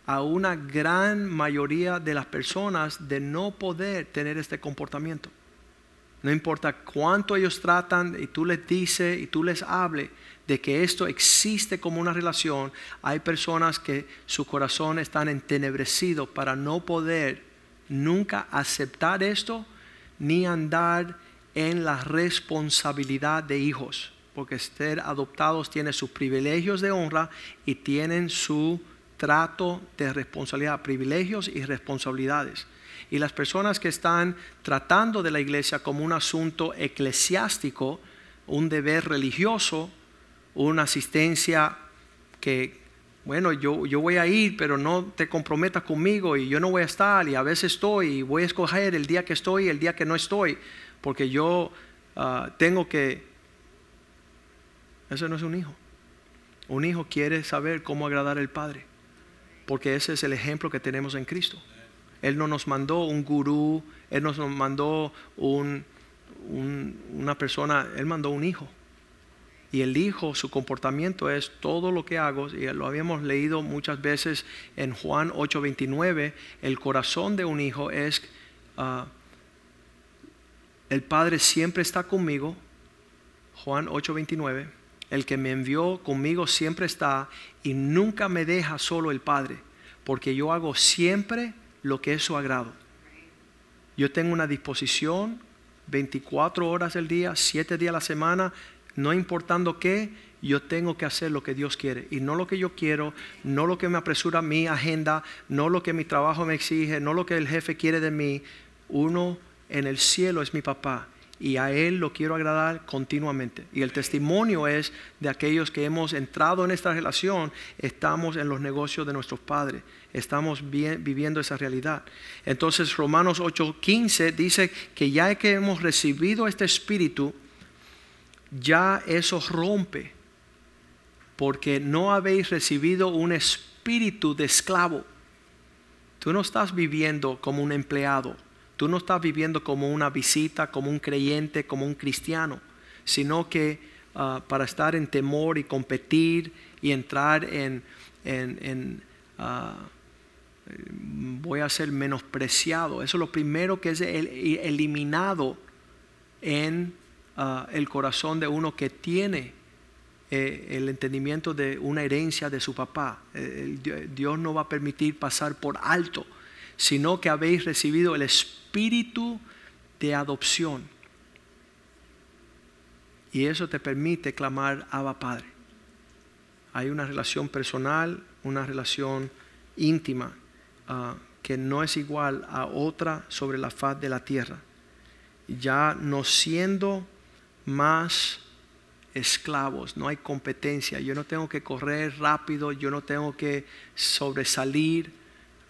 a una gran mayoría de las personas de no poder tener este comportamiento. No importa cuánto ellos tratan y tú les dices y tú les hables de que esto existe como una relación, hay personas que su corazón está entenebrecido para no poder nunca aceptar esto ni andar en la responsabilidad de hijos, porque ser adoptados tiene sus privilegios de honra y tienen su trato de responsabilidad, privilegios y responsabilidades. Y las personas que están tratando de la iglesia como un asunto eclesiástico, un deber religioso, una asistencia que, bueno, yo, yo voy a ir, pero no te comprometas conmigo y yo no voy a estar y a veces estoy y voy a escoger el día que estoy y el día que no estoy, porque yo ah, tengo que... Eso no es un hijo. Un hijo quiere saber cómo agradar al Padre, porque ese es el ejemplo que tenemos en Cristo. Él no nos mandó un gurú, Él nos mandó un, una persona, Él mandó un hijo. Y el hijo, su comportamiento es todo lo que hago, y lo habíamos leído muchas veces en Juan 8:29, el corazón de un hijo es, ah, el Padre siempre está conmigo, Juan 8:29, el que me envió conmigo siempre está y nunca me deja solo el Padre, porque yo hago siempre lo que es su agrado. Yo tengo una disposición 24 horas del día, 7 días a la semana, no importando qué, yo tengo que hacer lo que Dios quiere y no lo que yo quiero, no lo que me apresura mi agenda, no lo que mi trabajo me exige, no lo que el jefe quiere de mí. Uno en el cielo es mi papá y a Él lo quiero agradar continuamente. Y el testimonio es de aquellos que hemos entrado en esta relación, estamos en los negocios de nuestros padres, estamos viviendo esa realidad. Entonces Romanos 8:15 dice que ya que hemos recibido este espíritu, ya eso rompe, porque no habéis recibido un espíritu de esclavo. Tú no estás viviendo como un empleado, tú no estás viviendo como una visita, como un creyente, como un cristiano, sino que ah, para estar en temor y competir y entrar en, en, ah, voy a ser menospreciado. Eso es lo primero que es eliminado en el corazón de uno que tiene eh, el entendimiento de una herencia de su papá. Eh, Dios no va a permitir pasar por alto, sino que habéis recibido el espíritu de adopción. Y eso te permite clamar Abba Padre. Hay una relación personal, una relación íntima, ah, que no es igual a otra sobre la faz de la tierra. Ya no siendo más esclavos, no hay competencia, yo no tengo que correr rápido, yo no tengo que sobresalir,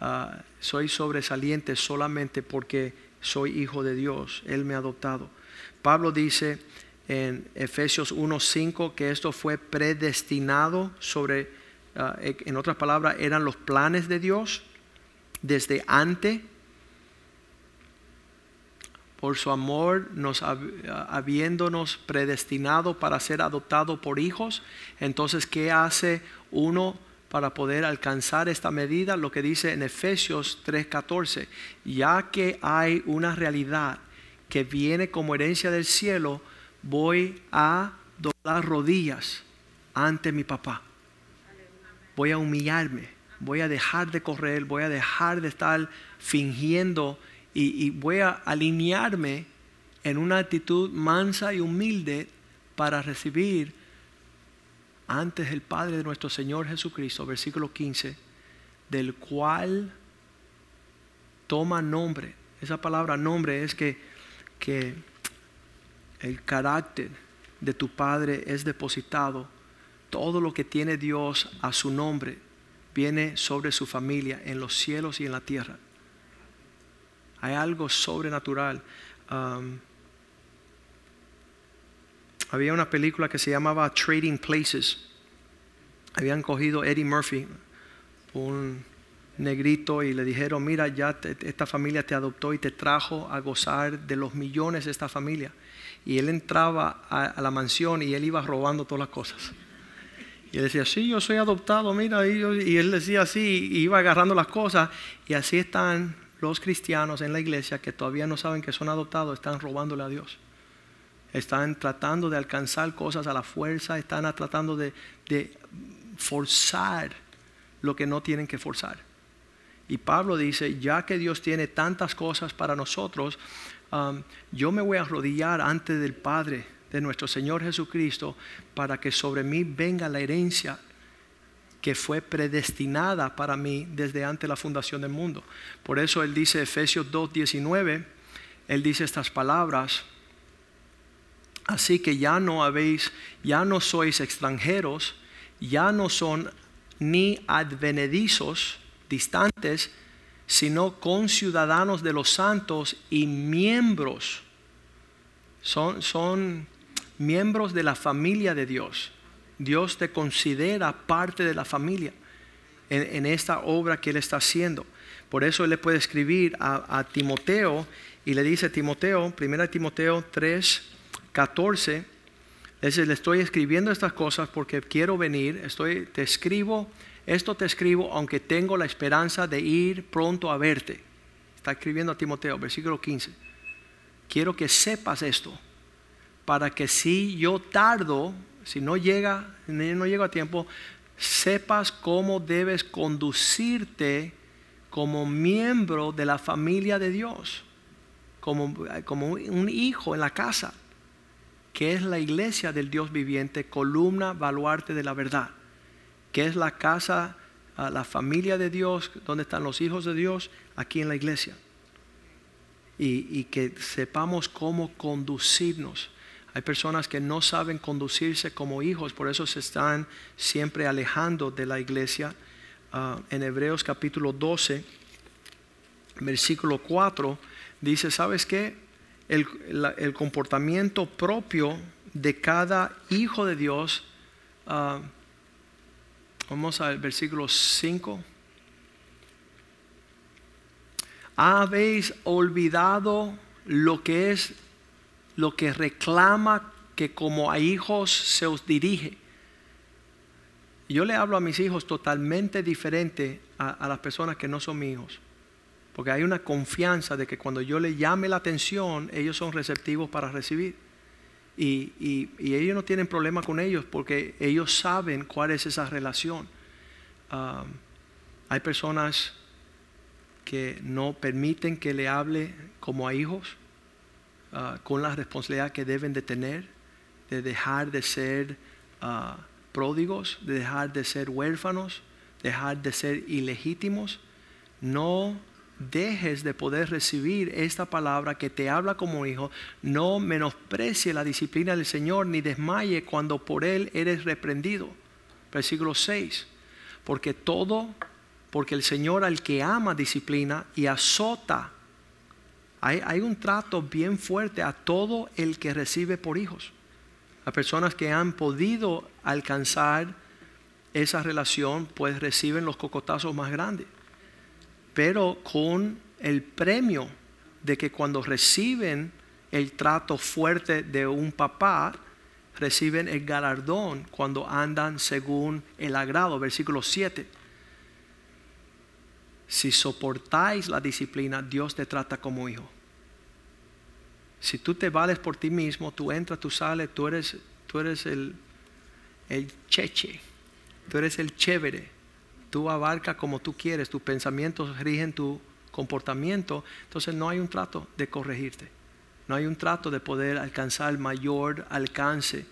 ah, soy sobresaliente solamente porque soy hijo de Dios, Él me ha adoptado. Pablo dice en Efesios 1.5 que esto fue predestinado sobre, ah, en otras palabras, eran los planes de Dios desde antes por su amor, nos, habiéndonos predestinado para ser adoptado por hijos. Entonces, ¿qué hace uno para poder alcanzar esta medida? Lo que dice en Efesios 3:14, ya que hay una realidad que viene como herencia del cielo, voy a doblar rodillas ante mi papá. Voy a humillarme, voy a dejar de correr, voy a dejar de estar fingiendo y, voy a alinearme en una actitud mansa y humilde para recibir antes el Padre de nuestro Señor Jesucristo, versículo 15, del cual toma nombre. Esa palabra nombre es que, que el carácter de tu Padre es depositado. Todo lo que tiene Dios a su nombre viene sobre su familia en los cielos y en la tierra. Hay algo sobrenatural. Um, había una película que se llamaba Trading Places. Habían cogido Eddie Murphy, un negrito, y le dijeron, mira, ya esta familia te adoptó y te trajo a gozar de los millones de esta familia. Y él entraba a, la mansión y él iba robando todas las cosas. Y él decía, sí, yo soy adoptado, mira, y, él decía así, iba agarrando las cosas. Y así están los cristianos en la iglesia que todavía no saben que son adoptados, están robándole a Dios. Están tratando de alcanzar cosas a la fuerza, están tratando de, forzar lo que no tienen que forzar. Y Pablo dice, ya que Dios tiene tantas cosas para nosotros, um, yo me voy a arrodillar ante del Padre de nuestro Señor Jesucristo para que sobre mí venga la herencia que fue predestinada para mí desde antes de la fundación del mundo. Por eso él dice Efesios 2:19, él dice estas palabras, así que ya no habéis, ya no sois extranjeros, ya no son ni advenedizos distantes, sino conciudadanos de los santos y miembros. Son, son miembros de la familia de Dios. Dios te considera parte de la familia en, esta obra que Él está haciendo. Por eso Él le puede escribir a, Timoteo y le dice, Timoteo, 1 Timoteo 3, 14, le estoy escribiendo estas cosas porque quiero venir, estoy, te escribo, esto te escribo aunque tengo la esperanza de ir pronto a verte. Está escribiendo a Timoteo, versículo 15. Quiero que sepas esto, para que si yo tardo, si no llega, no llego a tiempo, sepas cómo debes conducirte como miembro de la familia de Dios, como, como un hijo en la casa que es la iglesia del Dios viviente, columna, baluarte de la verdad, que es la casa, la familia de Dios, donde están los hijos de Dios, aquí en la iglesia. Y, que sepamos cómo conducirnos. Hay personas que no saben conducirse como hijos, por eso se están siempre alejando de la iglesia. Ah, en Hebreos capítulo 12, versículo 4, dice, ¿sabes qué? el, comportamiento propio de cada hijo de Dios. Ah, vamos al versículo 5. Habéis olvidado lo que es, lo que reclama que como a hijos se os dirige. Yo le hablo a mis hijos totalmente diferente a, a las personas que no son mis hijos. Porque hay una confianza de que cuando yo le llame la atención, ellos son receptivos para recibir. Y, ellos no tienen problema con ellos porque ellos saben cuál es esa relación. Ah, hay personas que no permiten que le hable como a hijos, ah, con la responsabilidad que deben de tener, de dejar de ser uh, pródigos, de dejar de ser huérfanos, dejar de ser ilegítimos. No dejes de poder recibir esta palabra que te habla como hijo, no menosprecie la disciplina del Señor ni desmaye cuando por Él eres reprendido. Versículo 6. Porque todo, porque el Señor al que ama disciplina y azota. Hay, un trato bien fuerte a todo el que recibe por hijos. A personas que han podido alcanzar esa relación, pues reciben los cocotazos más grandes pero con el premio de que cuando reciben el trato fuerte de un papá, reciben el galardón cuando andan según el agrado. Versículo 7. Si soportáis la disciplina, Dios te trata como hijo. Si tú te vales por ti mismo, tú entras, tú sales, tú eres, tú eres el, el cheche, tú eres el chévere tú abarcas como tú quieres, tus pensamientos rigen tu comportamiento, entonces no hay un trato de corregirte, no hay un trato de poder alcanzar mayor alcance,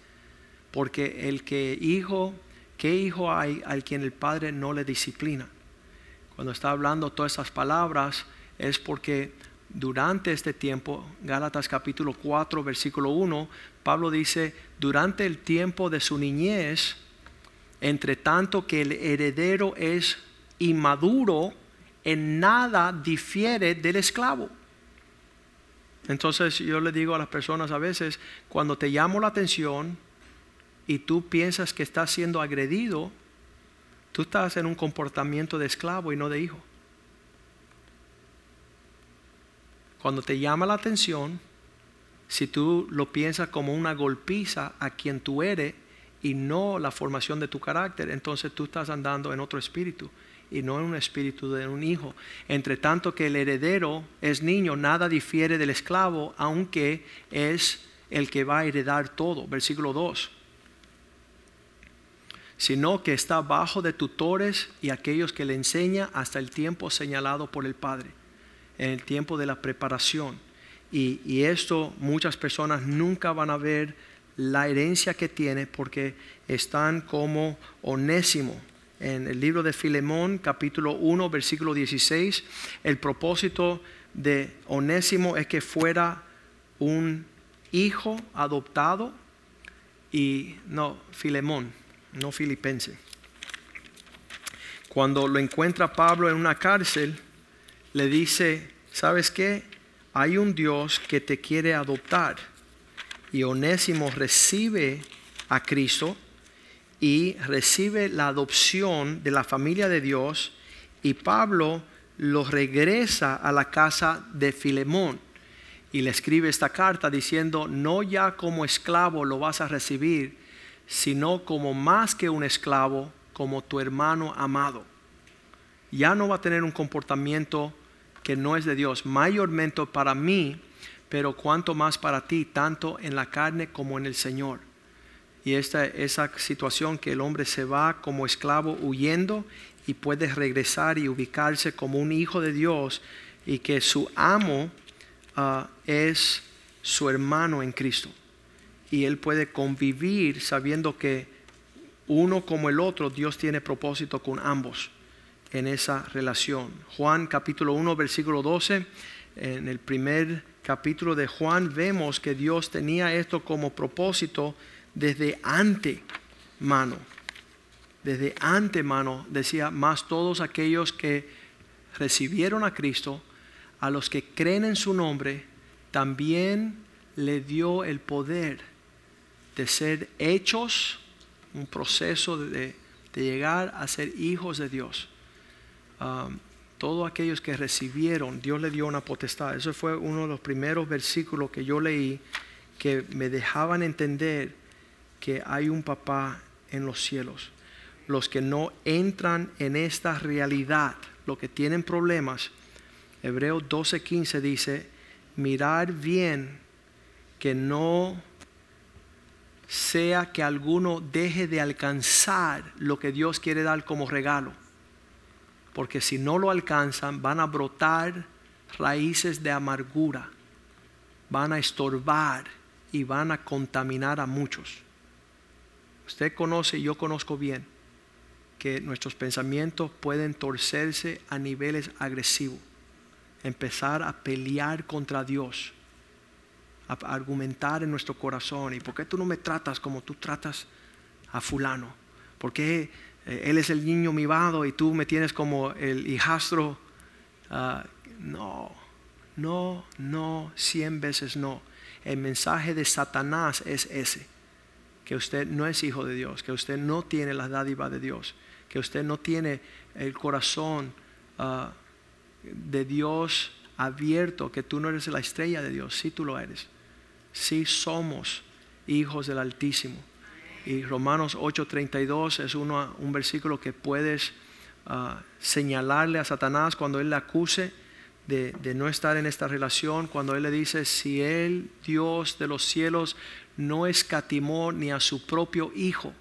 porque el que hijo, ¿qué hijo hay al quien el padre no le disciplina? Cuando está hablando todas esas palabras es porque durante este tiempo, Gálatas capítulo 4, versículo 1, Pablo dice, durante el tiempo de su niñez, entre tanto que el heredero es inmaduro, en nada difiere del esclavo. Entonces yo le digo a las personas a veces, cuando te llamo la atención y tú piensas que estás siendo agredido, tú estás en un comportamiento de esclavo y no de hijo. Cuando te llama la atención, si tú lo piensas como una golpiza a quien tú eres y no la formación de tu carácter, entonces tú estás andando en otro espíritu y no en un espíritu de un hijo. Entre tanto que el heredero es niño, nada difiere del esclavo, aunque es el que va a heredar todo. Versículo 2. Sino que está bajo de tutores y aquellos que le enseña hasta el tiempo señalado por el Padre, en el tiempo de la preparación. Y, y esto muchas personas nunca van a ver la herencia que tiene porque están como onésimo en el libro de Filemón, capítulo 1, versículo 16, el propósito de Onésimo es que fuera un hijo adoptado y no, Filemón, no filipense. Cuando lo encuentra Pablo en una cárcel, le dice, ¿sabes qué? Hay un Dios que te quiere adoptar. Y Onésimo recibe a Cristo y recibe la adopción de la familia de Dios y Pablo lo regresa a la casa de Filemón y le escribe esta carta diciendo, no ya como esclavo lo vas a recibir, sino como más que un esclavo, como tu hermano amado. Ya no va a tener un comportamiento que no es de Dios, mayormente para mí, pero cuanto más para ti, tanto en la carne como en el Señor y esta, esa situación que el hombre se va como esclavo huyendo y puede regresar y ubicarse como un hijo de Dios y que su amo ah, es su hermano en Cristo. Y él puede convivir sabiendo que uno como el otro, Dios tiene propósito con ambos en esa relación. Juan capítulo 1, versículo 12, en el primer capítulo de Juan vemos que Dios tenía esto como propósito desde antemano. Desde antemano decía, más todos aquellos que recibieron a Cristo, a los que creen en su nombre, también le dio el poder de ser hechos, un proceso de, llegar a ser hijos de Dios. Um, todos aquellos que recibieron, Dios le dio una potestad. Eso fue uno de los primeros versículos que yo leí que me dejaban entender que hay un papá en los cielos. Los que no entran en esta realidad, los que tienen problemas, Hebreo 12:15 dice, mirar bien que no sea que alguno deje de alcanzar lo que Dios quiere dar como regalo. Porque si no lo alcanzan, van a brotar raíces de amargura, van a estorbar y van a contaminar a muchos. Usted conoce y yo conozco bien que nuestros pensamientos pueden torcerse a niveles agresivos, empezar a pelear contra Dios, a argumentar en nuestro corazón. ¿Y por qué tú no me tratas como tú tratas a fulano? ¿Por qué eh, él es el niño mimado y tú me tienes como el hijastro? Ah, no, no, no, cien veces no. El mensaje de Satanás es ese que usted no es hijo de Dios, que usted no tiene la dádiva de Dios, que usted no tiene el corazón ah, de Dios abierto, que tú no eres la estrella de Dios, sí tú lo eres, sí somos hijos del Altísimo. Y Romanos 8:32 es uno, un versículo que puedes ah, señalarle a Satanás cuando él le acuse de, de, no estar en esta relación, cuando él le dice, si él, Dios de los cielos, no escatimó ni a su propio Hijo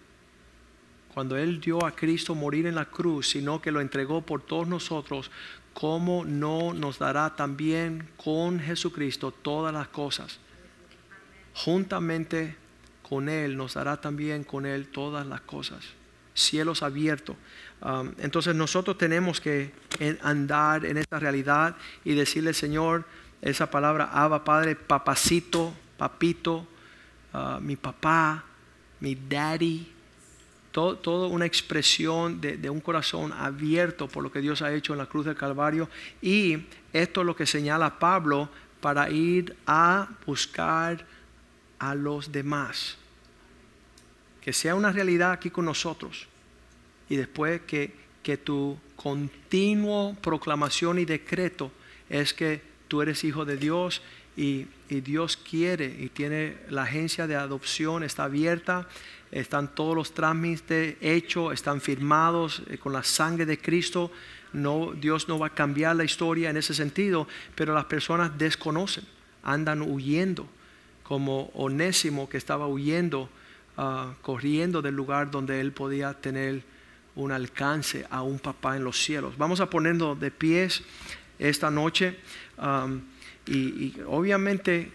cuando Él dio a Cristo morir en la cruz, sino que lo entregó por todos nosotros, ¿cómo no nos dará también con Jesucristo todas las cosas? Juntamente con Él nos dará también con Él todas las cosas. Cielos abiertos. Um, entonces nosotros tenemos que andar en esta realidad y decirle, Señor, esa palabra Abba Padre, papacito, papito, ah, mi papá, mi daddy, todo, una expresión de, de, un corazón abierto por lo que Dios ha hecho en la cruz del Calvario. Y esto es lo que señala Pablo para ir a buscar a los demás. Que sea una realidad aquí con nosotros. Y después que, que tu continuo proclamación y decreto es que tú eres hijo de Dios y, y Dios quiere y tiene la agencia de adopción, está abierta están todos los trámites hechos, están firmados eh, con la sangre de Cristo. No, Dios no va a cambiar la historia en ese sentido, pero las personas desconocen, andan huyendo, como Onésimo que estaba huyendo, ah, corriendo del lugar donde él podía tener un alcance a un papá en los cielos. Vamos a ponernos de pies esta noche y, y obviamente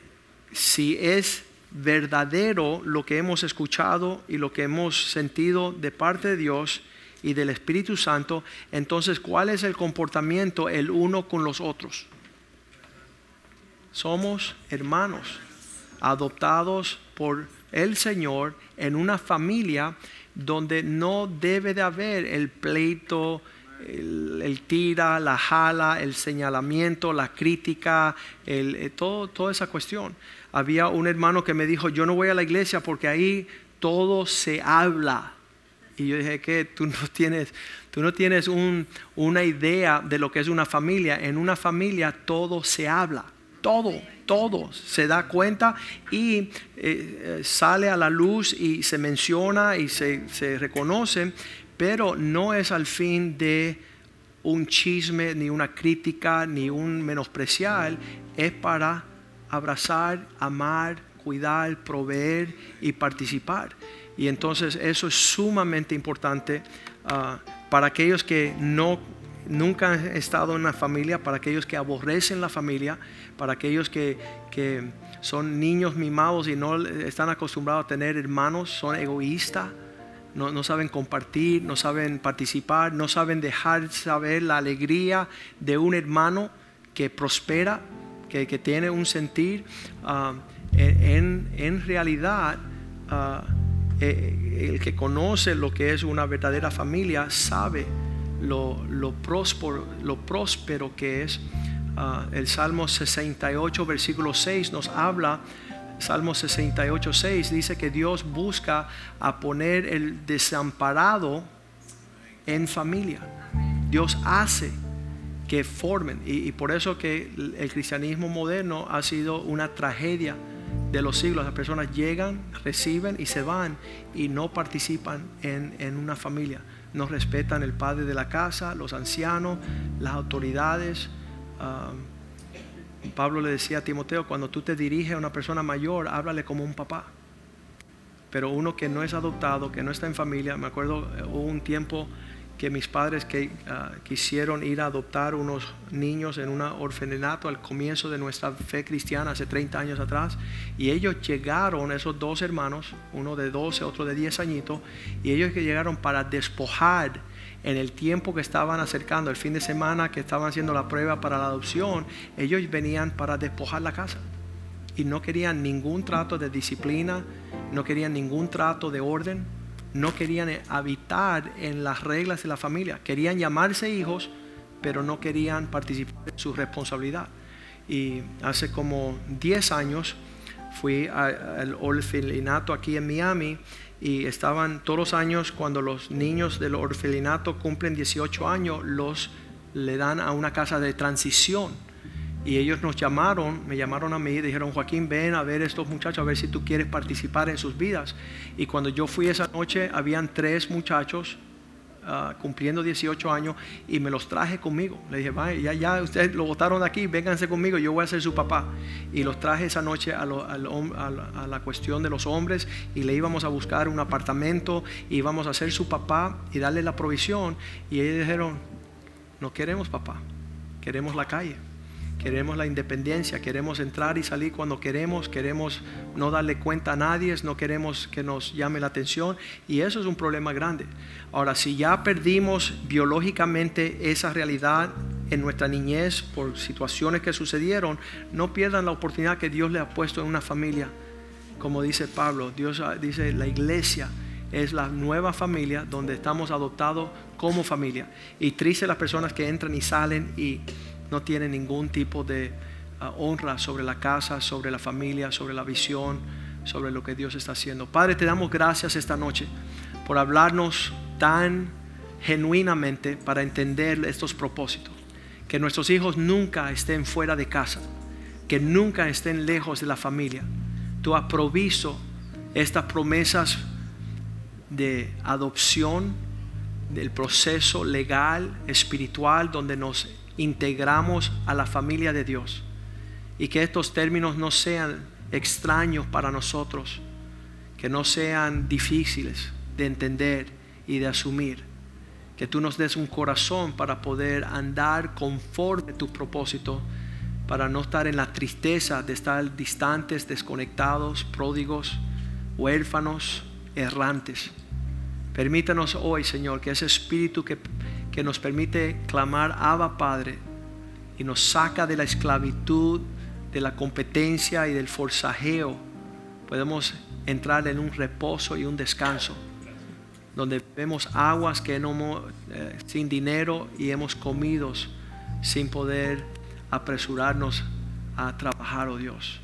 si es verdadero lo que hemos escuchado y lo que hemos sentido de parte de Dios y del Espíritu Santo, entonces ¿cuál es el comportamiento el uno con los otros? Somos hermanos, adoptados por el Señor en una familia donde no debe de haber el pleito, el, tira, la jala, el señalamiento, la crítica, eh, todo, toda esa cuestión había un hermano que me dijo, yo no voy a la iglesia porque ahí todo se habla. Y yo dije que tú no tienes, tú no tienes una idea de lo que es una familia. En una familia todo se habla, todo, todo se da cuenta y eh, eh, sale a la luz y se menciona y se, se reconoce, pero no es al fin de un chisme, ni una crítica, ni un menospreciar, es para abrazar, amar, cuidar, proveer y participar. Y entonces eso es sumamente importante ah, para aquellos que no nunca han estado en una familia, para aquellos que aborrecen la familia, para aquellos que, que son niños mimados y no están acostumbrados a tener hermanos, son egoístas. No, no, saben compartir, no saben participar, no saben dejar saber la alegría de un hermano que prospera que, tiene un sentir, ah, en, en, realidad ah, eh, el que conoce lo que es una verdadera familia sabe lo, lo, próspero, lo próspero que es. Ah, el Salmo 68, versículo 6 nos habla, Salmo 68, 6 dice que Dios busca a poner el desamparado en familia. Dios hace que formen. Y, por eso que el, cristianismo moderno ha sido una tragedia de los siglos. Las personas llegan, reciben y se van y no participan en, una familia. No respetan el padre de la casa, los ancianos, las autoridades. Pablo le decía a Timoteo, cuando tú te diriges a una persona mayor, háblale como un papá. Pero uno que no es adoptado, que no está en familia, me acuerdo, eh, hubo un tiempo que mis padres ah, quisieron ir a adoptar unos niños en un orfanato al comienzo de nuestra fe cristiana hace 30 años atrás. Y ellos llegaron, esos dos hermanos, uno de 12, otro de 10 añitos, y ellos que llegaron para despojar en el tiempo que estaban acercando, el fin de semana que estaban haciendo la prueba para la adopción, ellos venían para despojar la casa. Y no querían ningún trato de disciplina, no querían ningún trato de orden no querían habitar en las reglas de la familia. Querían llamarse hijos, pero no querían participar en su responsabilidad. Y hace como 10 años fui al orfelinato aquí en Miami y estaban todos los años cuando los niños del orfelinato cumplen 18 años, los le dan a una casa de transición y ellos nos llamaron, me llamaron a mí y dijeron, Joaquín, ven a ver estos muchachos, a ver si tú quieres participar en sus vidas. Y cuando yo fui esa noche, habían tres muchachos ah, cumpliendo 18 años y me los traje conmigo. Le dije, ya, ya ustedes lo votaron aquí, vénganse conmigo, yo voy a ser su papá. Y los traje esa noche a, a la cuestión de los hombres y le íbamos a buscar un apartamento, y íbamos a ser su papá y darle la provisión. Y ellos dijeron, no queremos papá, queremos la calle. Queremos la independencia, queremos entrar y salir cuando queremos, queremos no darle cuenta a nadie, no queremos que nos llame la atención y eso es un problema grande. Ahora, si ya perdimos biológicamente esa realidad en nuestra niñez por situaciones que sucedieron, no pierdan la oportunidad que Dios le ha puesto en una familia. Como dice Pablo, Dios dice la iglesia es la nueva familia donde estamos adoptados como familia. Y triste las personas que entran y salen y no tienen ningún tipo de ah, honra sobre la casa, sobre la familia, sobre la visión, sobre lo que Dios está haciendo. Padre, te damos gracias esta noche por hablarnos tan genuinamente para entender estos propósitos. Que nuestros hijos nunca estén fuera de casa, que nunca estén lejos de la familia. Tú has estas promesas de adopción, del proceso legal, espiritual, donde nos integramos a la familia de Dios. Y que estos términos no sean extraños para nosotros, que no sean difíciles de entender y de asumir. Que tú nos des un corazón para poder andar conforme a tu propósito, para no estar en la tristeza de estar distantes, desconectados, pródigos, huérfanos, errantes. Permítanos hoy, Señor, que ese espíritu que, que nos permite clamar Abba Padre y nos saca de la esclavitud, de la competencia y del forzajeo, podemos entrar en un reposo y un descanso donde vemos aguas que no eh, sin dinero y hemos comido sin poder apresurarnos a trabajar, oh Dios.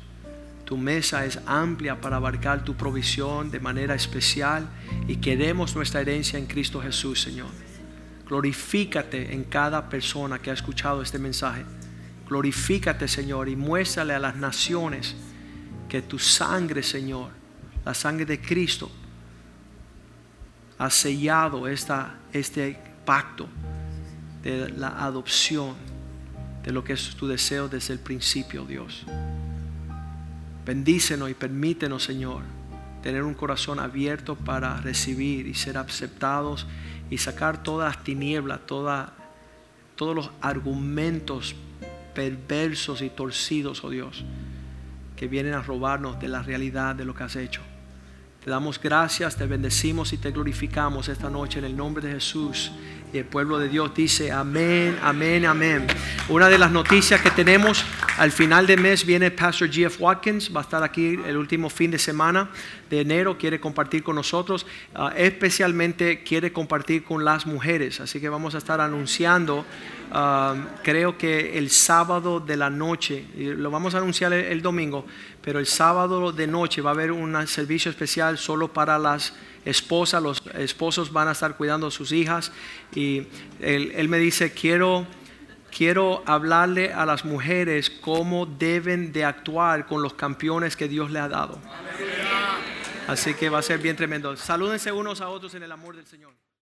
Tu mesa es amplia para abarcar tu provisión de manera especial y queremos nuestra herencia en Cristo Jesús, Señor. Glorifícate en cada persona que ha escuchado este mensaje. Glorifícate, Señor, y muéstrale a las naciones que tu sangre, Señor, la sangre de Cristo, ha sellado esta, este pacto de la adopción, de lo que es tu deseo desde el principio, Dios. Bendícenos y permítenos, Señor, tener un corazón abierto para recibir y ser aceptados y sacar todas las tinieblas, todos los argumentos perversos y torcidos, oh Dios, que vienen a robarnos de la realidad de lo que has hecho. Te damos gracias, te bendecimos y te glorificamos esta noche en el nombre de Jesús. Y el pueblo de Dios dice amén, amén, amén. Una de las noticias que tenemos al final de mes viene Pastor G.F. Watkins, va a estar aquí el último fin de semana de enero, quiere compartir con nosotros, ah, especialmente quiere compartir con las mujeres. Así que vamos a estar anunciando creo que el sábado de la noche, lo vamos a anunciar el, domingo, pero el sábado de noche va a haber un servicio especial solo para las esposas, los esposos van a estar cuidando a sus hijas y él, él me dice, quiero quiero hablarle a las mujeres cómo deben de actuar con los campeones que Dios le ha dado. Así que va a ser bien tremendo. Salúdense unos a otros en el amor del Señor.